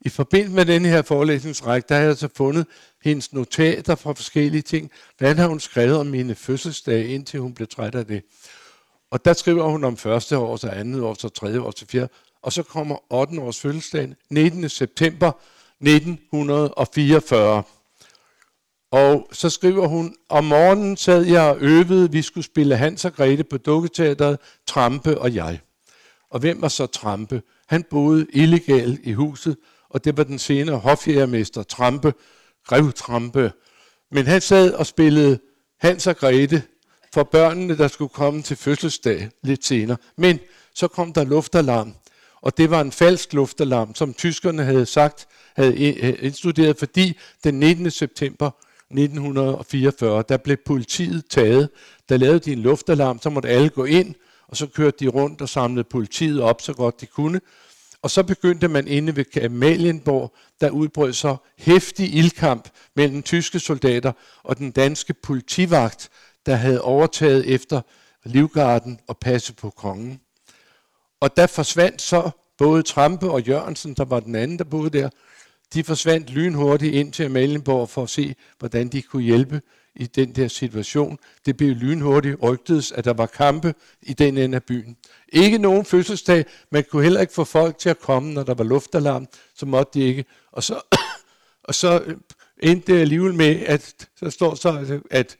i forbindelse med den her forelæsningsrække, der har jeg så fundet hendes notater fra forskellige ting. Hvordan har hun skrevet om mine fødselsdage, indtil hun blev træt af det. Og der skriver hun om første år, så andet år, så tredje år, så fjerde. Og så kommer 8. års fødselsdagen, 19. september 1944. Og så skriver hun, om morgenen sad jeg og øvede, vi skulle spille Hans og Grete på dukketeateret, Trampe og jeg. Og hvem var så Trampe? Han boede illegalt i huset, og det var den senere hofjærmester Trampe, Grev Trampe. Men han sad og spillede Hans og Grete for børnene, der skulle komme til fødselsdag lidt senere. Men så kom der luftalarm, og det var en falsk luftalarm, som tyskerne havde sagt, havde øh, øh, indstuderet, fordi den 19. september 1944, der blev politiet taget. Der lavede de en luftalarm, så måtte alle gå ind, og så kørte de rundt og samlede politiet op så godt de kunne. Og så begyndte man inde ved Amalienborg, der udbrød så hæftig ildkamp mellem tyske soldater og den danske politivagt, der havde overtaget efter livgarden og passe på kongen. Og der forsvandt så både Trampe og Jørgensen, der var den anden, der boede der, de forsvandt lynhurtigt ind til Amalienborg for at se, hvordan de kunne hjælpe i den der situation. Det blev lynhurtigt rygtet, at der var kampe i den ende af byen. Ikke nogen fødselsdag, man kunne heller ikke få folk til at komme, når der var luftalarm, så måtte de ikke. Og så, og så øh, endte det alligevel med, at så står så, altså, at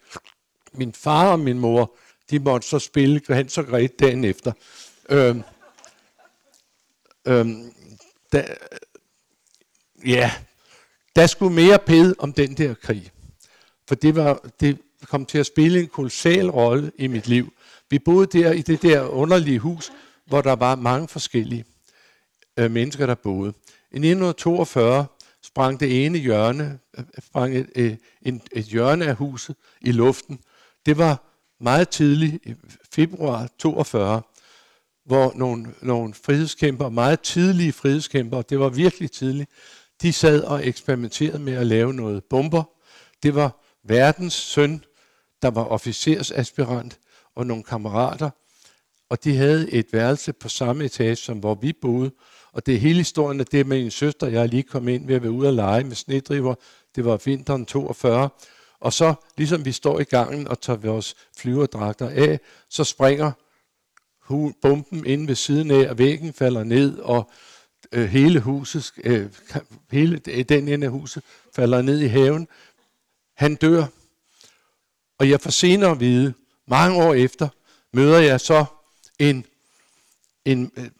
min far og min mor, de måtte så spille Hans og Grete dagen efter. Øhm, øhm, da, ja, der skulle mere pæde om den der krig. For det, var, det kom til at spille en kolossal rolle i mit liv. Vi boede der i det der underlige hus, hvor der var mange forskellige øh, mennesker, der boede. I 1942 sprang det ene hjørne, øh, sprang et, øh, et, et, et hjørne af huset i luften. Det var meget tidligt, i februar 42. hvor nogle, nogle frihedskæmper, meget tidlige frihedskæmper, det var virkelig tidligt, de sad og eksperimenterede med at lave noget bomber. Det var verdens søn, der var officersaspirant, og nogle kammerater, og de havde et værelse på samme etage, som hvor vi boede. Og det er hele historien af det med min søster, jeg lige kom ind ved at være ude og lege med snedriver. Det var vinteren 42. Og så, ligesom vi står i gangen og tager vores flyverdragter af, så springer bomben ind ved siden af, og væggen falder ned, og øh, hele huset, øh, hele øh, den ende af huset falder ned i haven. Han dør. Og jeg får senere at vide, mange år efter, møder jeg så en, en øh,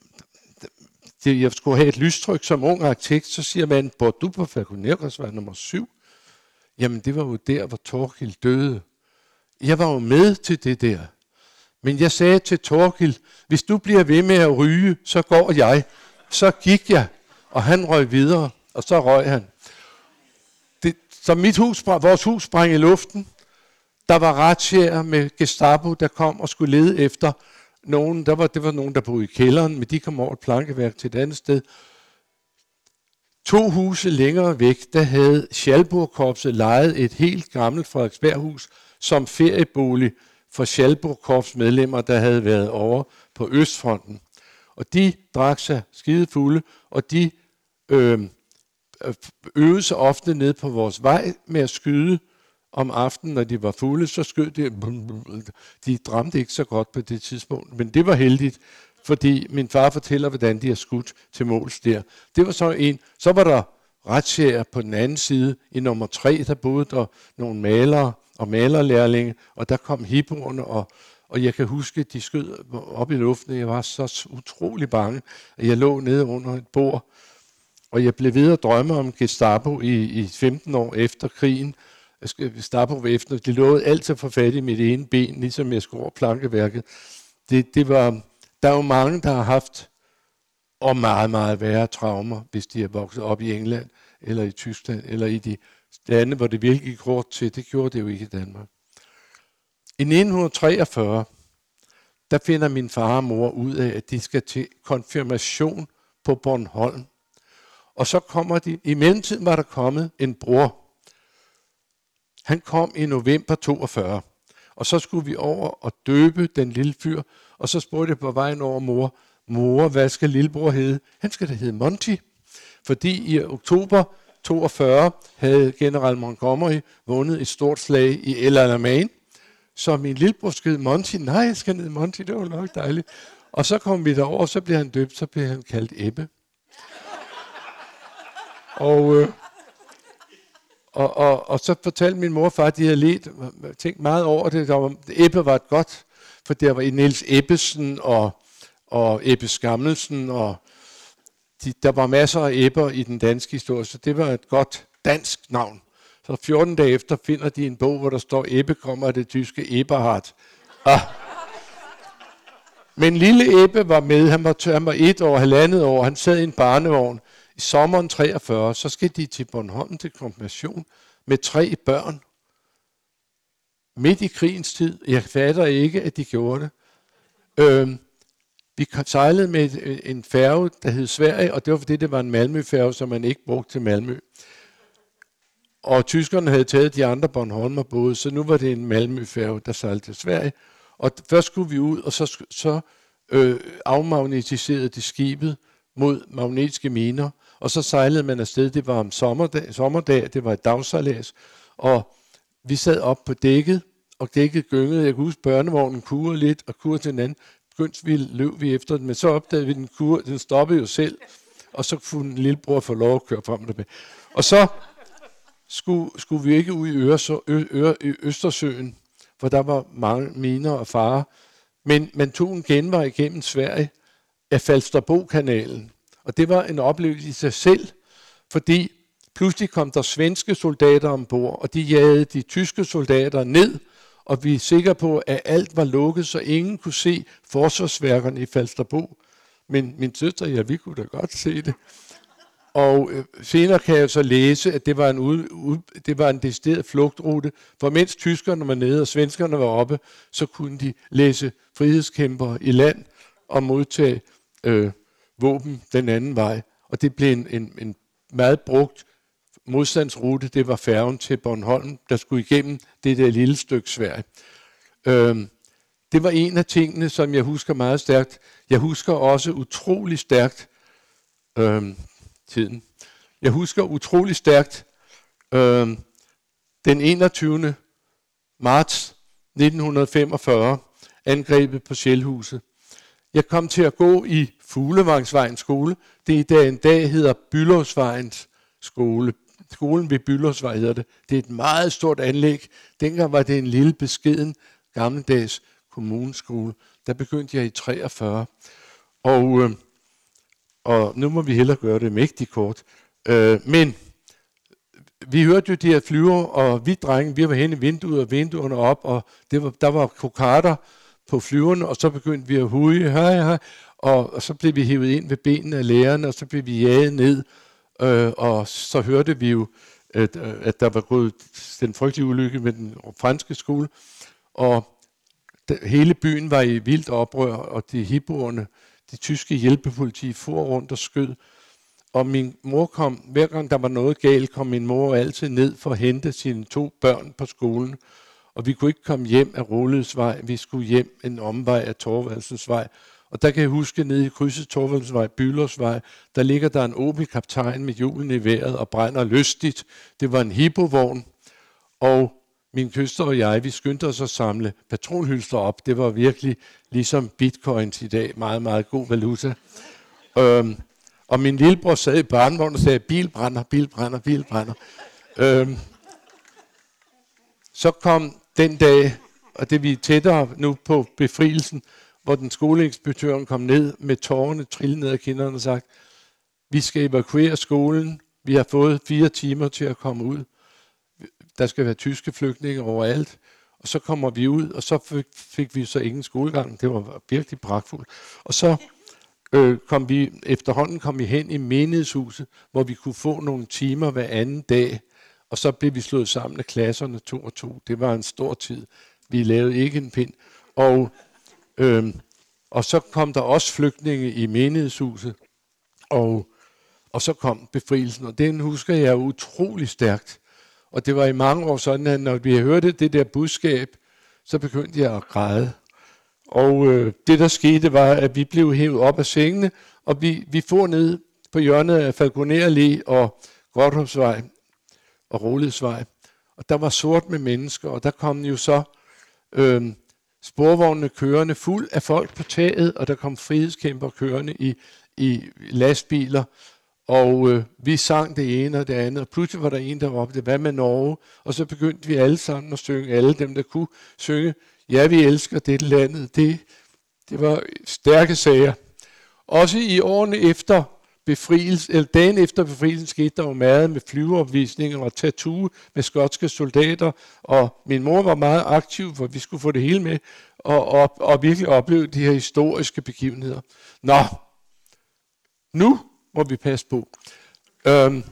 det, jeg skulle have et lystryk som ung arkitekt, så siger man, bor du på Falconergårdsvej nummer 7? Jamen, det var jo der, hvor Torkil døde. Jeg var jo med til det der. Men jeg sagde til Torkil, hvis du bliver ved med at ryge, så går jeg. Så gik jeg, og han røg videre, og så røg han. Det, så mit hus, vores hus sprang i luften. Der var retsjæger med Gestapo, der kom og skulle lede efter nogen. Der var, det var nogen, der boede i kælderen, men de kom over et plankeværk til et andet sted. To huse længere væk, der havde Schalburg-korpset lejet et helt gammelt Frederiksberghus som feriebolig for Schalburg-korps medlemmer, der havde været over på Østfronten. Og de drak sig skide fulde, og de øh, øvede sig ofte ned på vores vej med at skyde om aftenen, når de var fulde, så skød de. De dramte ikke så godt på det tidspunkt, men det var heldigt, fordi min far fortæller, hvordan de har skudt til måls der. Det var så en. Så var der retsjæger på den anden side. I nummer tre, der boede der nogle malere og malerlærlinge, og der kom hippoerne, og, og jeg kan huske, at de skød op i luften, jeg var så utrolig bange, at jeg lå nede under et bord, og jeg blev ved at drømme om Gestapo i, i 15 år efter krigen, jeg skal på efter. De lovede altid at få fat i mit ene ben, ligesom jeg skulle over plankeværket. Det, det var, der er jo mange, der har haft og meget, meget værre traumer, hvis de er vokset op i England, eller i Tyskland, eller i de lande, hvor det virkelig gik hårdt til. Det gjorde det jo ikke i Danmark. I 1943, der finder min far og mor ud af, at de skal til konfirmation på Bornholm. Og så kommer de, i mellemtiden var der kommet en bror, han kom i november 42, og så skulle vi over og døbe den lille fyr, og så spurgte jeg på vejen over mor, mor, hvad skal lillebror hedde? Han skal da hedde Monty, fordi i oktober 42 havde general Montgomery vundet et stort slag i El Alamein, så min lillebror skød Monty. Nej, jeg skal ned Monty, det var nok dejligt. Og så kom vi derover, og så blev han døbt, så blev han kaldt Ebbe. Og øh, og, og, og så fortalte min mor og far, at de havde let, øh, tænkt meget over det. Der var, Ebbe var et godt, for der var i Niels Ebbesen og, og Ebbe Skammelsen, og de, der var masser af æbber i den danske historie, så det var et godt dansk navn. Så 14 dage efter finder de en bog, hvor der står, Ebbe kommer af det tyske Eberhard. Ah. Men lille Ebbe var med, han var, han var et år, halvandet år, han sad i en barnevogn, i sommeren 43, så skal de til Bornholm til konfirmation med tre børn. Midt i krigens tid. Jeg fatter ikke, at de gjorde det. Øhm, vi sejlede med en færge, der hed Sverige, og det var fordi, det var en Malmø-færge, som man ikke brugte til Malmø. Og tyskerne havde taget de andre Bornholmer både, så nu var det en Malmø-færge, der sejlede til Sverige. Og først skulle vi ud, og så, så øh, afmagnetiserede de skibet mod magnetiske miner, og så sejlede man afsted. Det var om sommerdag, sommerdag det var et dagsejlads, og vi sad op på dækket, og dækket gyngede. Jeg kunne huske, børnevognen kurede lidt, og kurede til den anden. Begyndte vi løb vi efter den, men så opdagede vi, den, kur, den stoppede jo selv, og så kunne den lillebror få lov at køre frem og tilbage. Og så skulle, skulle vi ikke ud i Øresø, Ø, Ø, Ø, Østersøen, for der var mange miner og farer. Men man tog en genvej igennem Sverige af Falsterbo-kanalen. Og det var en oplevelse i sig selv, fordi pludselig kom der svenske soldater ombord, og de jagede de tyske soldater ned, og vi er sikre på, at alt var lukket, så ingen kunne se forsvarsværkerne i Falsterbo. Men min søster, ja, vi kunne da godt se det. Og øh, senere kan jeg så læse, at det var en, ud, ud, det var en decideret flugtrute, for mens tyskerne var nede og svenskerne var oppe, så kunne de læse frihedskæmper i land, og modtage øh, våben den anden vej. Og det blev en, en, en meget brugt modstandsrute. Det var færgen til Bornholm, der skulle igennem det der lille stykke Sverige. Øh, det var en af tingene, som jeg husker meget stærkt. Jeg husker også utrolig stærkt øh, tiden. Jeg husker utrolig stærkt øh, den 21. marts 1945, angrebet på Sjælhuset. Jeg kom til at gå i Fuglevangsvejens skole. Det i dag en dag hedder Byllovsvejens skole. Skolen ved Byllovsvej hedder det. Det er et meget stort anlæg. Dengang var det en lille beskeden gammeldags kommuneskole. Der begyndte jeg i 43. Og, øh, og nu må vi hellere gøre det mægtigt kort. Øh, men vi hørte jo de her flyver, og vi drenge, vi var hen i vinduet og vinduerne op, og det var, der var kokarder på flyverne, og så begyndte vi at huge, hej, hej, og, og så blev vi hævet ind ved benene af lærerne, og så blev vi jaget ned, øh, og så hørte vi jo, at, at der var gået den frygtelige ulykke med den franske skole, og hele byen var i vildt oprør, og de hippoerne, de tyske hjælpepoliti, for rundt og skød. Og min mor kom, hver gang der var noget galt, kom min mor altid ned for at hente sine to børn på skolen. Og vi kunne ikke komme hjem af Råledsvej, vi skulle hjem en omvej af Torvaldsensvej. Og der kan jeg huske, nede i krydset Torvaldsvej, Bylersvej, der ligger der en Opel-kaptajn med julen i vejret og brænder lystigt. Det var en hippovogn, og min køster og jeg, vi skyndte os at samle patronhylster op. Det var virkelig ligesom bitcoins i dag. Meget, meget god valuta. Øhm, og min lillebror sad i barnvognen og sagde, bilbrænder, bilbrænder, bilbrænder. Øhm, så kom den dag, og det vi er tættere nu på befrielsen, hvor den skoleinspektøren kom ned med tårerne trillende ned af kinderne og sagt, vi skal evakuere skolen, vi har fået fire timer til at komme ud der skal være tyske flygtninge overalt. Og så kommer vi ud, og så fik, fik vi så ingen skolegang. Det var virkelig pragtfuldt. Og så øh, kom vi, efterhånden kom vi hen i menighedshuset, hvor vi kunne få nogle timer hver anden dag. Og så blev vi slået sammen af klasserne to og to. Det var en stor tid. Vi lavede ikke en pind. Og, øh, og så kom der også flygtninge i menighedshuset. Og, og så kom befrielsen, og den husker jeg utrolig stærkt. Og det var i mange år sådan, at når vi hørte det der budskab, så begyndte jeg at græde. Og øh, det, der skete, var, at vi blev hævet op af sengene, og vi, vi får ned på hjørnet af Falconer og Grådhusvej og Roledsvej. Og der var sort med mennesker, og der kom jo så øh, sporvognene kørende fuld af folk på taget, og der kom frihedskæmper kørende i, i lastbiler, og øh, vi sang det ene og det andet, og pludselig var der en, der råbte, hvad med Norge? Og så begyndte vi alle sammen at synge, alle dem, der kunne synge, ja, vi elsker det landet. Det, det var stærke sager. Også i årene efter befrielse, eller dagen efter befrielsen skete der jo meget med flyveopvisninger og tattoo med skotske soldater, og min mor var meget aktiv, for vi skulle få det hele med, og, og, og virkelig opleve de her historiske begivenheder. Nå, nu må vi passe på. Øhm,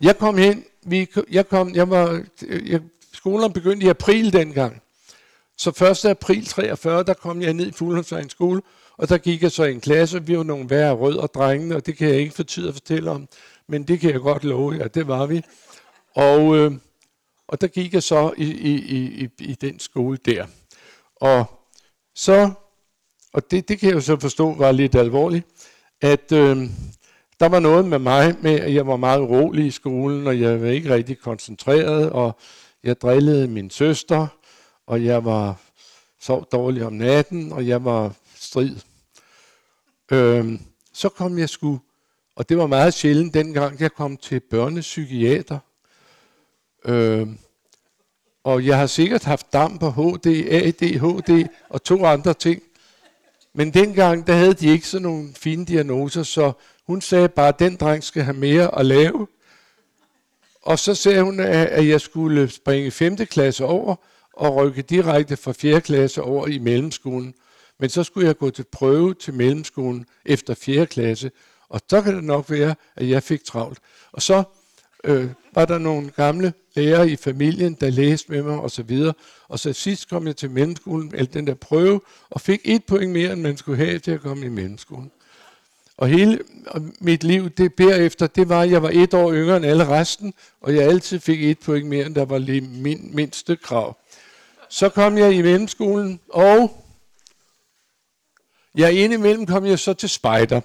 jeg kom hen, vi, jeg kom, jeg var, jeg, skolen begyndte i april dengang. Så 1. april 43, der kom jeg ned i Fuglensvejens skole, og der gik jeg så i en klasse, vi var nogle værre rød og drengene, og det kan jeg ikke få tid at fortælle om, men det kan jeg godt love jer, det var vi. Og, øh, og der gik jeg så i, i, i, i den skole der. Og så, og det, det kan jeg jo så forstå var lidt alvorligt, at øh, der var noget med mig, med at jeg var meget rolig i skolen, og jeg var ikke rigtig koncentreret, og jeg drillede min søster, og jeg var sov dårligt om natten, og jeg var strid. Øhm, så kom jeg sgu, og det var meget sjældent dengang, jeg kom til børnepsykiater. Øhm, og jeg har sikkert haft damp på HD, ADHD og to andre ting. Men dengang, der havde de ikke sådan nogle fine diagnoser, så hun sagde bare, at den dreng skal have mere at lave. Og så sagde hun, at jeg skulle springe 5. klasse over og rykke direkte fra 4. klasse over i mellemskolen. Men så skulle jeg gå til prøve til mellemskolen efter 4. klasse, og så kan det nok være, at jeg fik travlt. Og så øh, var der nogle gamle lærere i familien, der læste med mig, og så videre. Og så sidst kom jeg til mellemskolen, eller den der prøve, og fik et point mere, end man skulle have til at komme i mellemskolen. Og hele mit liv det derefter, det var, at jeg var et år yngre end alle resten, og jeg altid fik et point mere, end der var lige min mindste krav. Så kom jeg i mellemskolen, og ja, indimellem kom jeg så til spejder.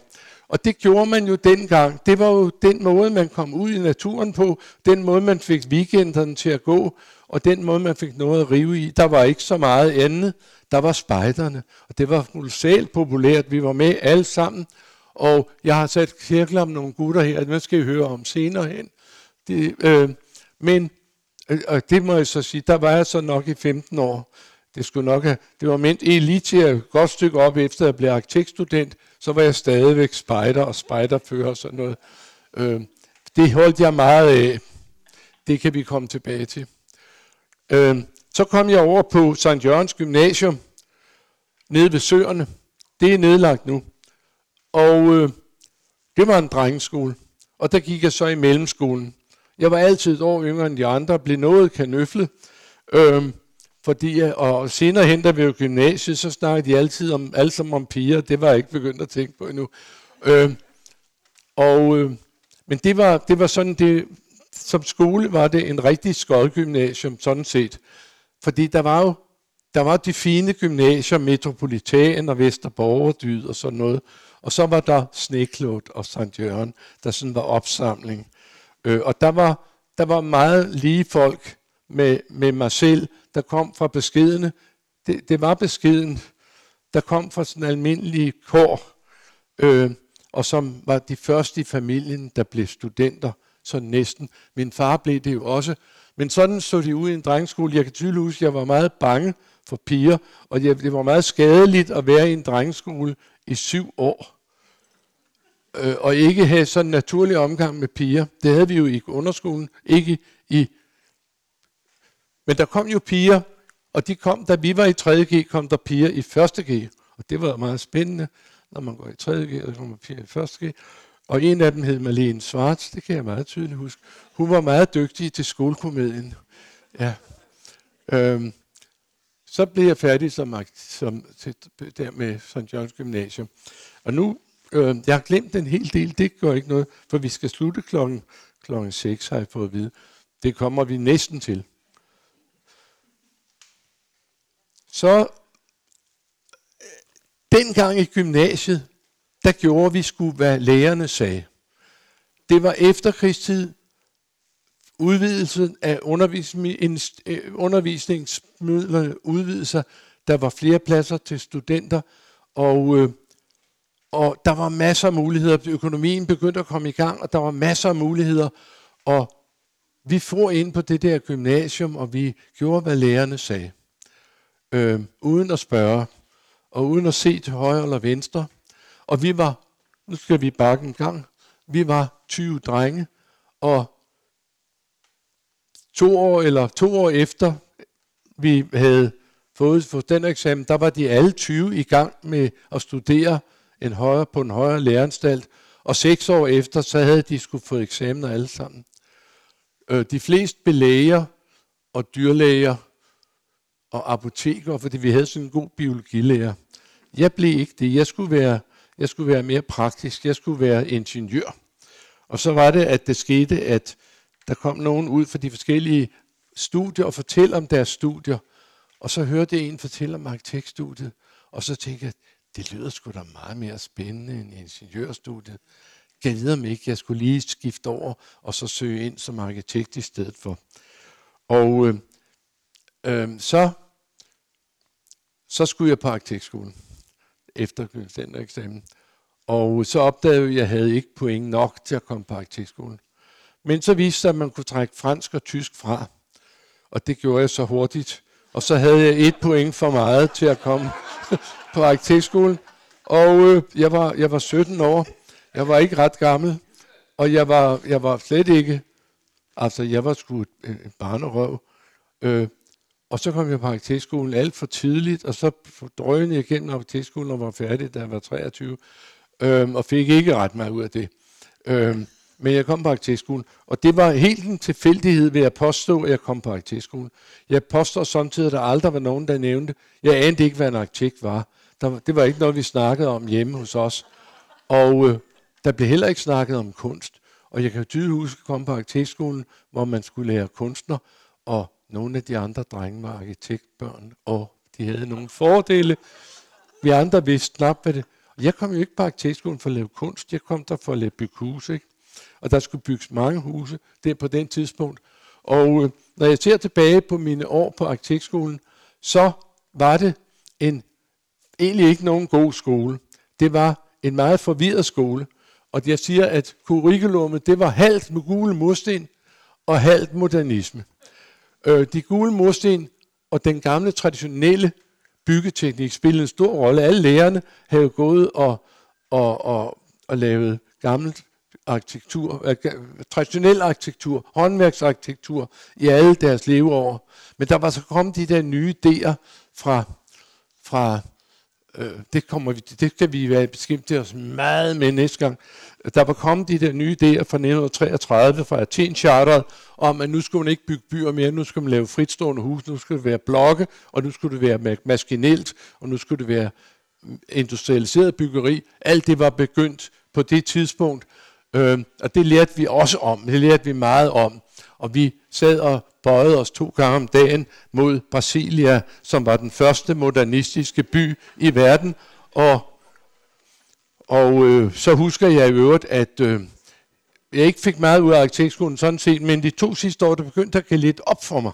Og det gjorde man jo dengang. Det var jo den måde, man kom ud i naturen på, den måde, man fik weekenderne til at gå, og den måde, man fik noget at rive i. Der var ikke så meget andet. Der var spejderne, og det var kolossalt populært. Vi var med alle sammen, og jeg har sat cirkler om nogle gutter her, det skal I høre om senere hen. Det, øh, men, øh, og det må jeg så sige, der var jeg så nok i 15 år. Det skulle nok have, det var ment lige til et godt stykke op efter at blive arkitektstudent, så var jeg stadigvæk spejder og spejderfører og sådan noget. Øh, det holdt jeg meget af. Det kan vi komme tilbage til. Øh, så kom jeg over på St. Jørgens Gymnasium, nede ved Søerne. Det er nedlagt nu. Og øh, det var en drengeskole. Og der gik jeg så i mellemskolen. Jeg var altid et år yngre end de andre, blev noget kanøflet. Øh, fordi, og senere hen, da vi var gymnasiet, så snakkede de altid om, alle sammen om piger. Det var jeg ikke begyndt at tænke på endnu. Øh, og, øh, men det var, det var sådan, det, som skole var det en rigtig skoldgymnasium, sådan set. Fordi der var jo der var de fine gymnasier, Metropolitan og Vesterborgerdyd og sådan noget. Og så var der Sneklot og St. Jørgen, der sådan var opsamling. Øh, og der var, der var meget lige folk med, med mig selv, der kom fra beskedene. Det, det var beskeden, der kom fra sådan almindelige kår, øh, og som var de første i familien, der blev studenter, så næsten. Min far blev det jo også. Men sådan så de ud i en drengeskole. Jeg kan tydeligt huske, at jeg var meget bange for piger, og det var meget skadeligt at være i en drengeskole i syv år, øh, og ikke have sådan en naturlig omgang med piger. Det havde vi jo i underskolen, ikke i... Men der kom jo piger, og de kom, da vi var i 3.G, kom der piger i 1.G, og det var meget spændende, når man går i 3.G, og der kommer piger i 1.G. Og en af dem hed Malene Svarts, det kan jeg meget tydeligt huske. Hun var meget dygtig til skolekomedien. Ja. Øhm, så blev jeg færdig som, som til, der med St. Johns Gymnasium. Og nu, øh, jeg har glemt en hel del, det gør ikke noget, for vi skal slutte klokken, klokken 6, har jeg fået at vide. Det kommer vi næsten til. Så øh, dengang i gymnasiet, der gjorde vi sgu, hvad lærerne sagde. Det var efterkrigstid, udvidelsen af øh, undervisningsmidlerne udvidede sig. Der var flere pladser til studenter, og, øh, og der var masser af muligheder. Økonomien begyndte at komme i gang, og der var masser af muligheder. Og vi får ind på det der gymnasium, og vi gjorde, hvad lærerne sagde. Øh, uden at spørge, og uden at se til højre eller venstre. Og vi var, nu skal vi bakke en gang, vi var 20 drenge, og to år eller to år efter vi havde fået for den eksamen, der var de alle 20 i gang med at studere en højere, på en højere læreranstalt, og seks år efter, så havde de skulle få eksamener alle sammen. Øh, de fleste belæger og dyrlæger og apoteker, fordi vi havde sådan en god biologilærer. Jeg blev ikke det. Jeg skulle være, jeg skulle være mere praktisk. Jeg skulle være ingeniør. Og så var det, at det skete, at der kom nogen ud fra de forskellige studier og fortælle om deres studier. Og så hørte jeg en fortælle om arkitektstudiet, og så tænkte jeg, det lyder sgu da meget mere spændende end ingeniørstudiet. Jeg ved om ikke, jeg skulle lige skifte over, og så søge ind som arkitekt i stedet for. Og øh, øh, så, så skulle jeg på arkitektskolen efter den eksamen. Og så opdagede jeg, at jeg havde ikke point nok til at komme på arkitektskolen. Men så viste sig, at man kunne trække fransk og tysk fra. Og det gjorde jeg så hurtigt. Og så havde jeg et point for meget til at komme på arkitektskolen. Og øh, jeg, var, jeg var 17 år. Jeg var ikke ret gammel. Og jeg var, jeg var slet ikke... Altså, jeg var sgu en øh, barnerøv. Øh, og så kom jeg på arkitektskolen alt for tidligt, og så drønede jeg igennem arkitektskolen og var færdig, da jeg var 23, øh, og fik ikke ret meget ud af det. Øh, men jeg kom på arkitektskolen. Og det var helt en tilfældighed ved at påstå, at jeg kom på arkitektskolen. Jeg påstår samtidig, at der aldrig var nogen, der nævnte. Jeg anede ikke, hvad en arkitekt var. Der, det var ikke noget, vi snakkede om hjemme hos os. Og øh, der blev heller ikke snakket om kunst. Og jeg kan tydeligt huske at komme på arkitektskolen, hvor man skulle lære kunstner, og nogle af de andre drenge var arkitektbørn, og de havde nogle fordele. Vi andre vidste knap, hvad det... Jeg kom jo ikke på arkitektskolen for at lave kunst, jeg kom der for at lave bygge hus, ikke? Og der skulle bygges mange huse der på den tidspunkt. Og øh, når jeg ser tilbage på mine år på arkitektskolen, så var det en egentlig ikke nogen god skole. Det var en meget forvirret skole. Og jeg siger, at curriculummet, det var halvt med gule mursten og halvt modernisme. Øh, de gule mursten og den gamle traditionelle byggeteknik spillede en stor rolle. Alle lærerne havde gået og, og, og, og lavet gammelt arkitektur, øh, traditionel arkitektur, håndværksarkitektur i alle deres leveår. Men der var så kommet de der nye idéer fra, fra øh, det, kommer vi, det skal vi være beskæftige os meget med næste gang. Der var kommet de der nye idéer fra 1933 fra Athen Charter om, at nu skulle man ikke bygge byer mere, nu skulle man lave fritstående hus, nu skulle det være blokke, og nu skulle det være maskinelt, og nu skulle det være mm, industrialiseret byggeri. Alt det var begyndt på det tidspunkt, øh, og det lærte vi også om, det lærte vi meget om. Og vi sad og bøjede os to gange om dagen mod Brasilia, som var den første modernistiske by i verden. Og, og øh, så husker jeg i øvrigt, at øh, jeg ikke fik meget ud af arkitektskolen sådan set, men de to sidste år, der begyndte at gå lidt op for mig.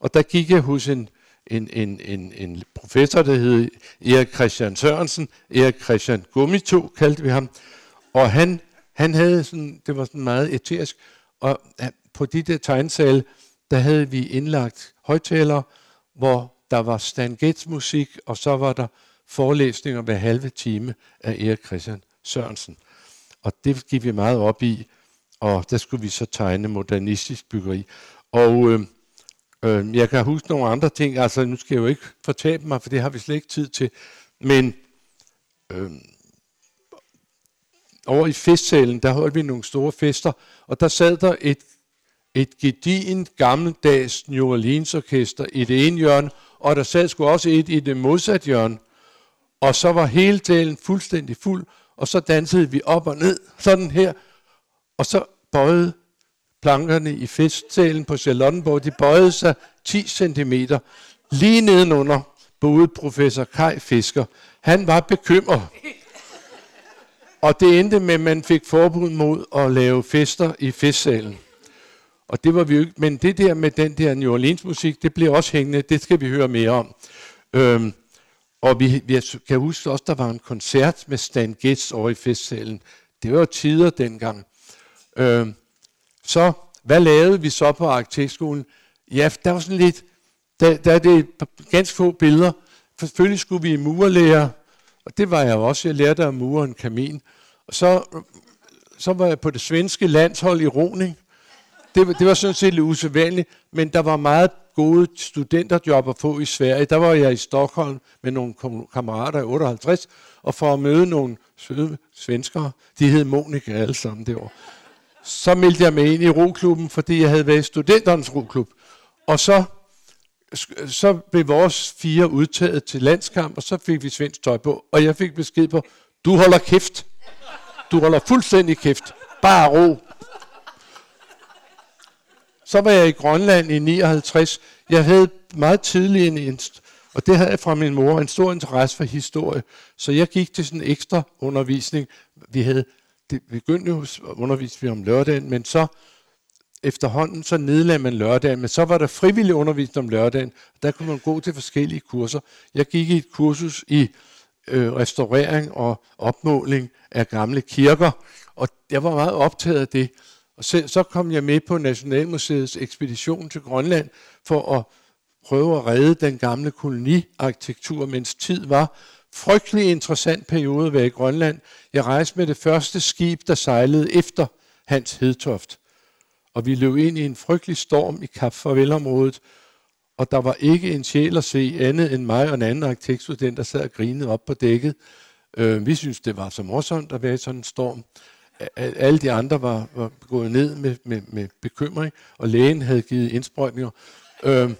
Og der gik jeg hos en, en, en, en, en professor, der hed Erik Christian Sørensen, Erik Christian Gummito kaldte vi ham, og han, han havde sådan, det var sådan meget eterisk, og på de der tegnsale, der havde vi indlagt højtalere, hvor der var Stan Getz musik, og så var der forelæsninger hver halve time af Erik Christian Sørensen. Og det gik vi meget op i, og der skulle vi så tegne modernistisk byggeri. Og øh, øh, jeg kan huske nogle andre ting, altså nu skal jeg jo ikke fortabe mig, for det har vi slet ikke tid til, men øh, over i festsalen, der holdt vi nogle store fester, og der sad der et et gedigent gammeldags New Orleans orkester i det ene hjørne, og der sad sgu også et i det modsatte hjørne. Og så var hele talen fuldstændig fuld, og så dansede vi op og ned, sådan her. Og så bøjede plankerne i festsalen på Charlottenborg, de bøjede sig 10 cm lige nedenunder boede professor Kai Fisker. Han var bekymret. Og det endte med, at man fik forbud mod at lave fester i festsalen. Og det var vi jo ikke, men det der med den der New Orleans musik, det blev også hængende, det skal vi høre mere om. Øhm, og vi, vi kan huske også, der var en koncert med Stan Getz over i festsalen. Det var tider dengang. Øhm, så, hvad lavede vi så på arkitektskolen? Ja, der var sådan lidt, der, der er det ganske få billeder. Selvfølgelig skulle vi i murlære, og det var jeg også. Jeg lærte at mure en kamin. Så, så var jeg på det svenske landshold i roning, det, det var sådan set lidt usædvanligt, men der var meget gode studenterjob at få i Sverige. Der var jeg i Stockholm med nogle kammerater i 58, og for at møde nogle søde svenskere, de hed Monika alle sammen det år. Så meldte jeg mig ind i roklubben, fordi jeg havde været i studenternes roklub. Og så, så blev vores fire udtaget til landskamp, og så fik vi svensk tøj på. Og jeg fik besked på, du holder kæft. Du holder fuldstændig kæft. Bare ro. Så var jeg i Grønland i 59. Jeg havde meget tidlig en, og det havde jeg fra min mor, en stor interesse for historie. Så jeg gik til sådan en ekstra undervisning. Vi havde, det begyndte jo at undervise vi om lørdagen, men så efterhånden så nedlagde man lørdagen, men så var der frivillig undervisning om lørdagen. Der kunne man gå til forskellige kurser. Jeg gik i et kursus i øh, restaurering og opmåling af gamle kirker, og jeg var meget optaget af det. Og så, så kom jeg med på Nationalmuseets ekspedition til Grønland for at prøve at redde den gamle koloniarkitektur, mens tid var. Frygtelig interessant periode at være i Grønland. Jeg rejste med det første skib, der sejlede efter Hans Hedtoft. Og vi løb ind i en frygtelig storm i Kap Farvel-området, og der var ikke en sjæl at se andet end mig og en anden arkitektstudent, der sad og grinede op på dækket. Øh, vi synes det var så morsomt at være i sådan en storm alle de andre var, var gået ned med, med, med bekymring, og lægen havde givet indsprøjtninger. Øh,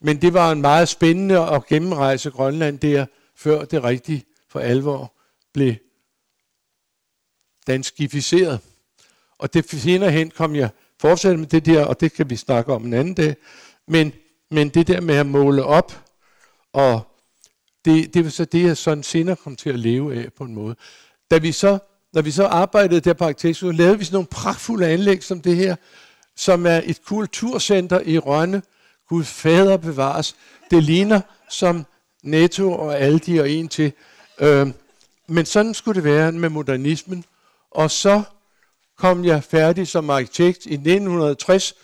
men det var en meget spændende at gennemrejse Grønland der, før det rigtigt for alvor blev danskificeret. Og det senere hen kom jeg fortsætte med det der, og det kan vi snakke om en anden dag. Men, men det der med at måle op, og det, det var så det, jeg sådan senere kom til at leve af på en måde. Da vi så, når vi så arbejdede der på Arkitektur, lavede vi sådan nogle pragtfulde anlæg som det her, som er et kulturcenter i Rønne. Gud fader bevares. Det ligner som Netto og Aldi og en til. Øh, men sådan skulle det være med modernismen. Og så kom jeg færdig som arkitekt i 1960,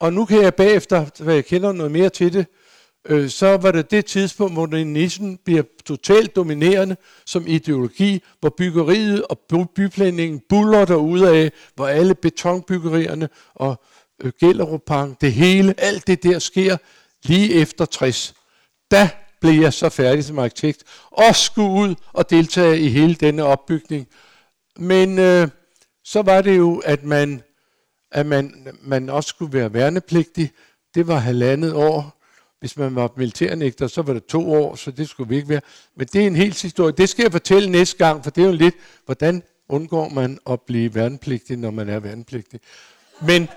og nu kan jeg bagefter, hvad jeg kender noget mere til det, øh, så var det det tidspunkt, hvor modernismen bliver totalt dominerende som ideologi, hvor byggeriet og byplanningen buller derude af, hvor alle betonbyggerierne og øh, Gellerupang, det hele, alt det der sker lige efter 60. Da blev jeg så færdig som arkitekt, og skulle ud og deltage i hele denne opbygning. Men øh, så var det jo, at man, at man, man også skulle være værnepligtig. Det var halvandet år. Hvis man var militærnægter, så var det to år, så det skulle vi ikke være. Men det er en helt historie. Det skal jeg fortælle næste gang, for det er jo lidt, hvordan undgår man at blive værnepligtig, når man er værnepligtig. Men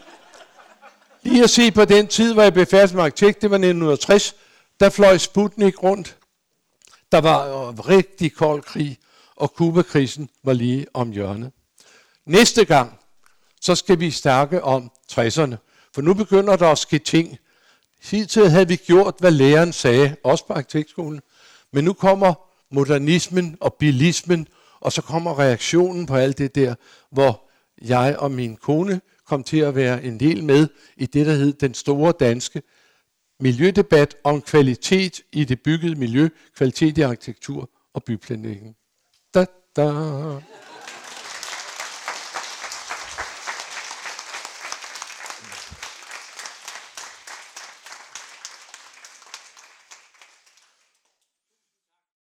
lige at se på den tid, hvor jeg blev færdig som arkitekt, det var 1960, der fløj Sputnik rundt. Der var øh, rigtig kold krig, og Kubakrisen var lige om hjørnet. Næste gang, så skal vi snakke om 60'erne. For nu begynder der at ske ting. Hidtil havde vi gjort, hvad læreren sagde, også på arkitektskolen. Men nu kommer modernismen og bilismen, og så kommer reaktionen på alt det der, hvor jeg og min kone kom til at være en del med i det, der hed den store danske miljødebat om kvalitet i det byggede miljø, kvalitet i arkitektur og byplanlægning. Da, da.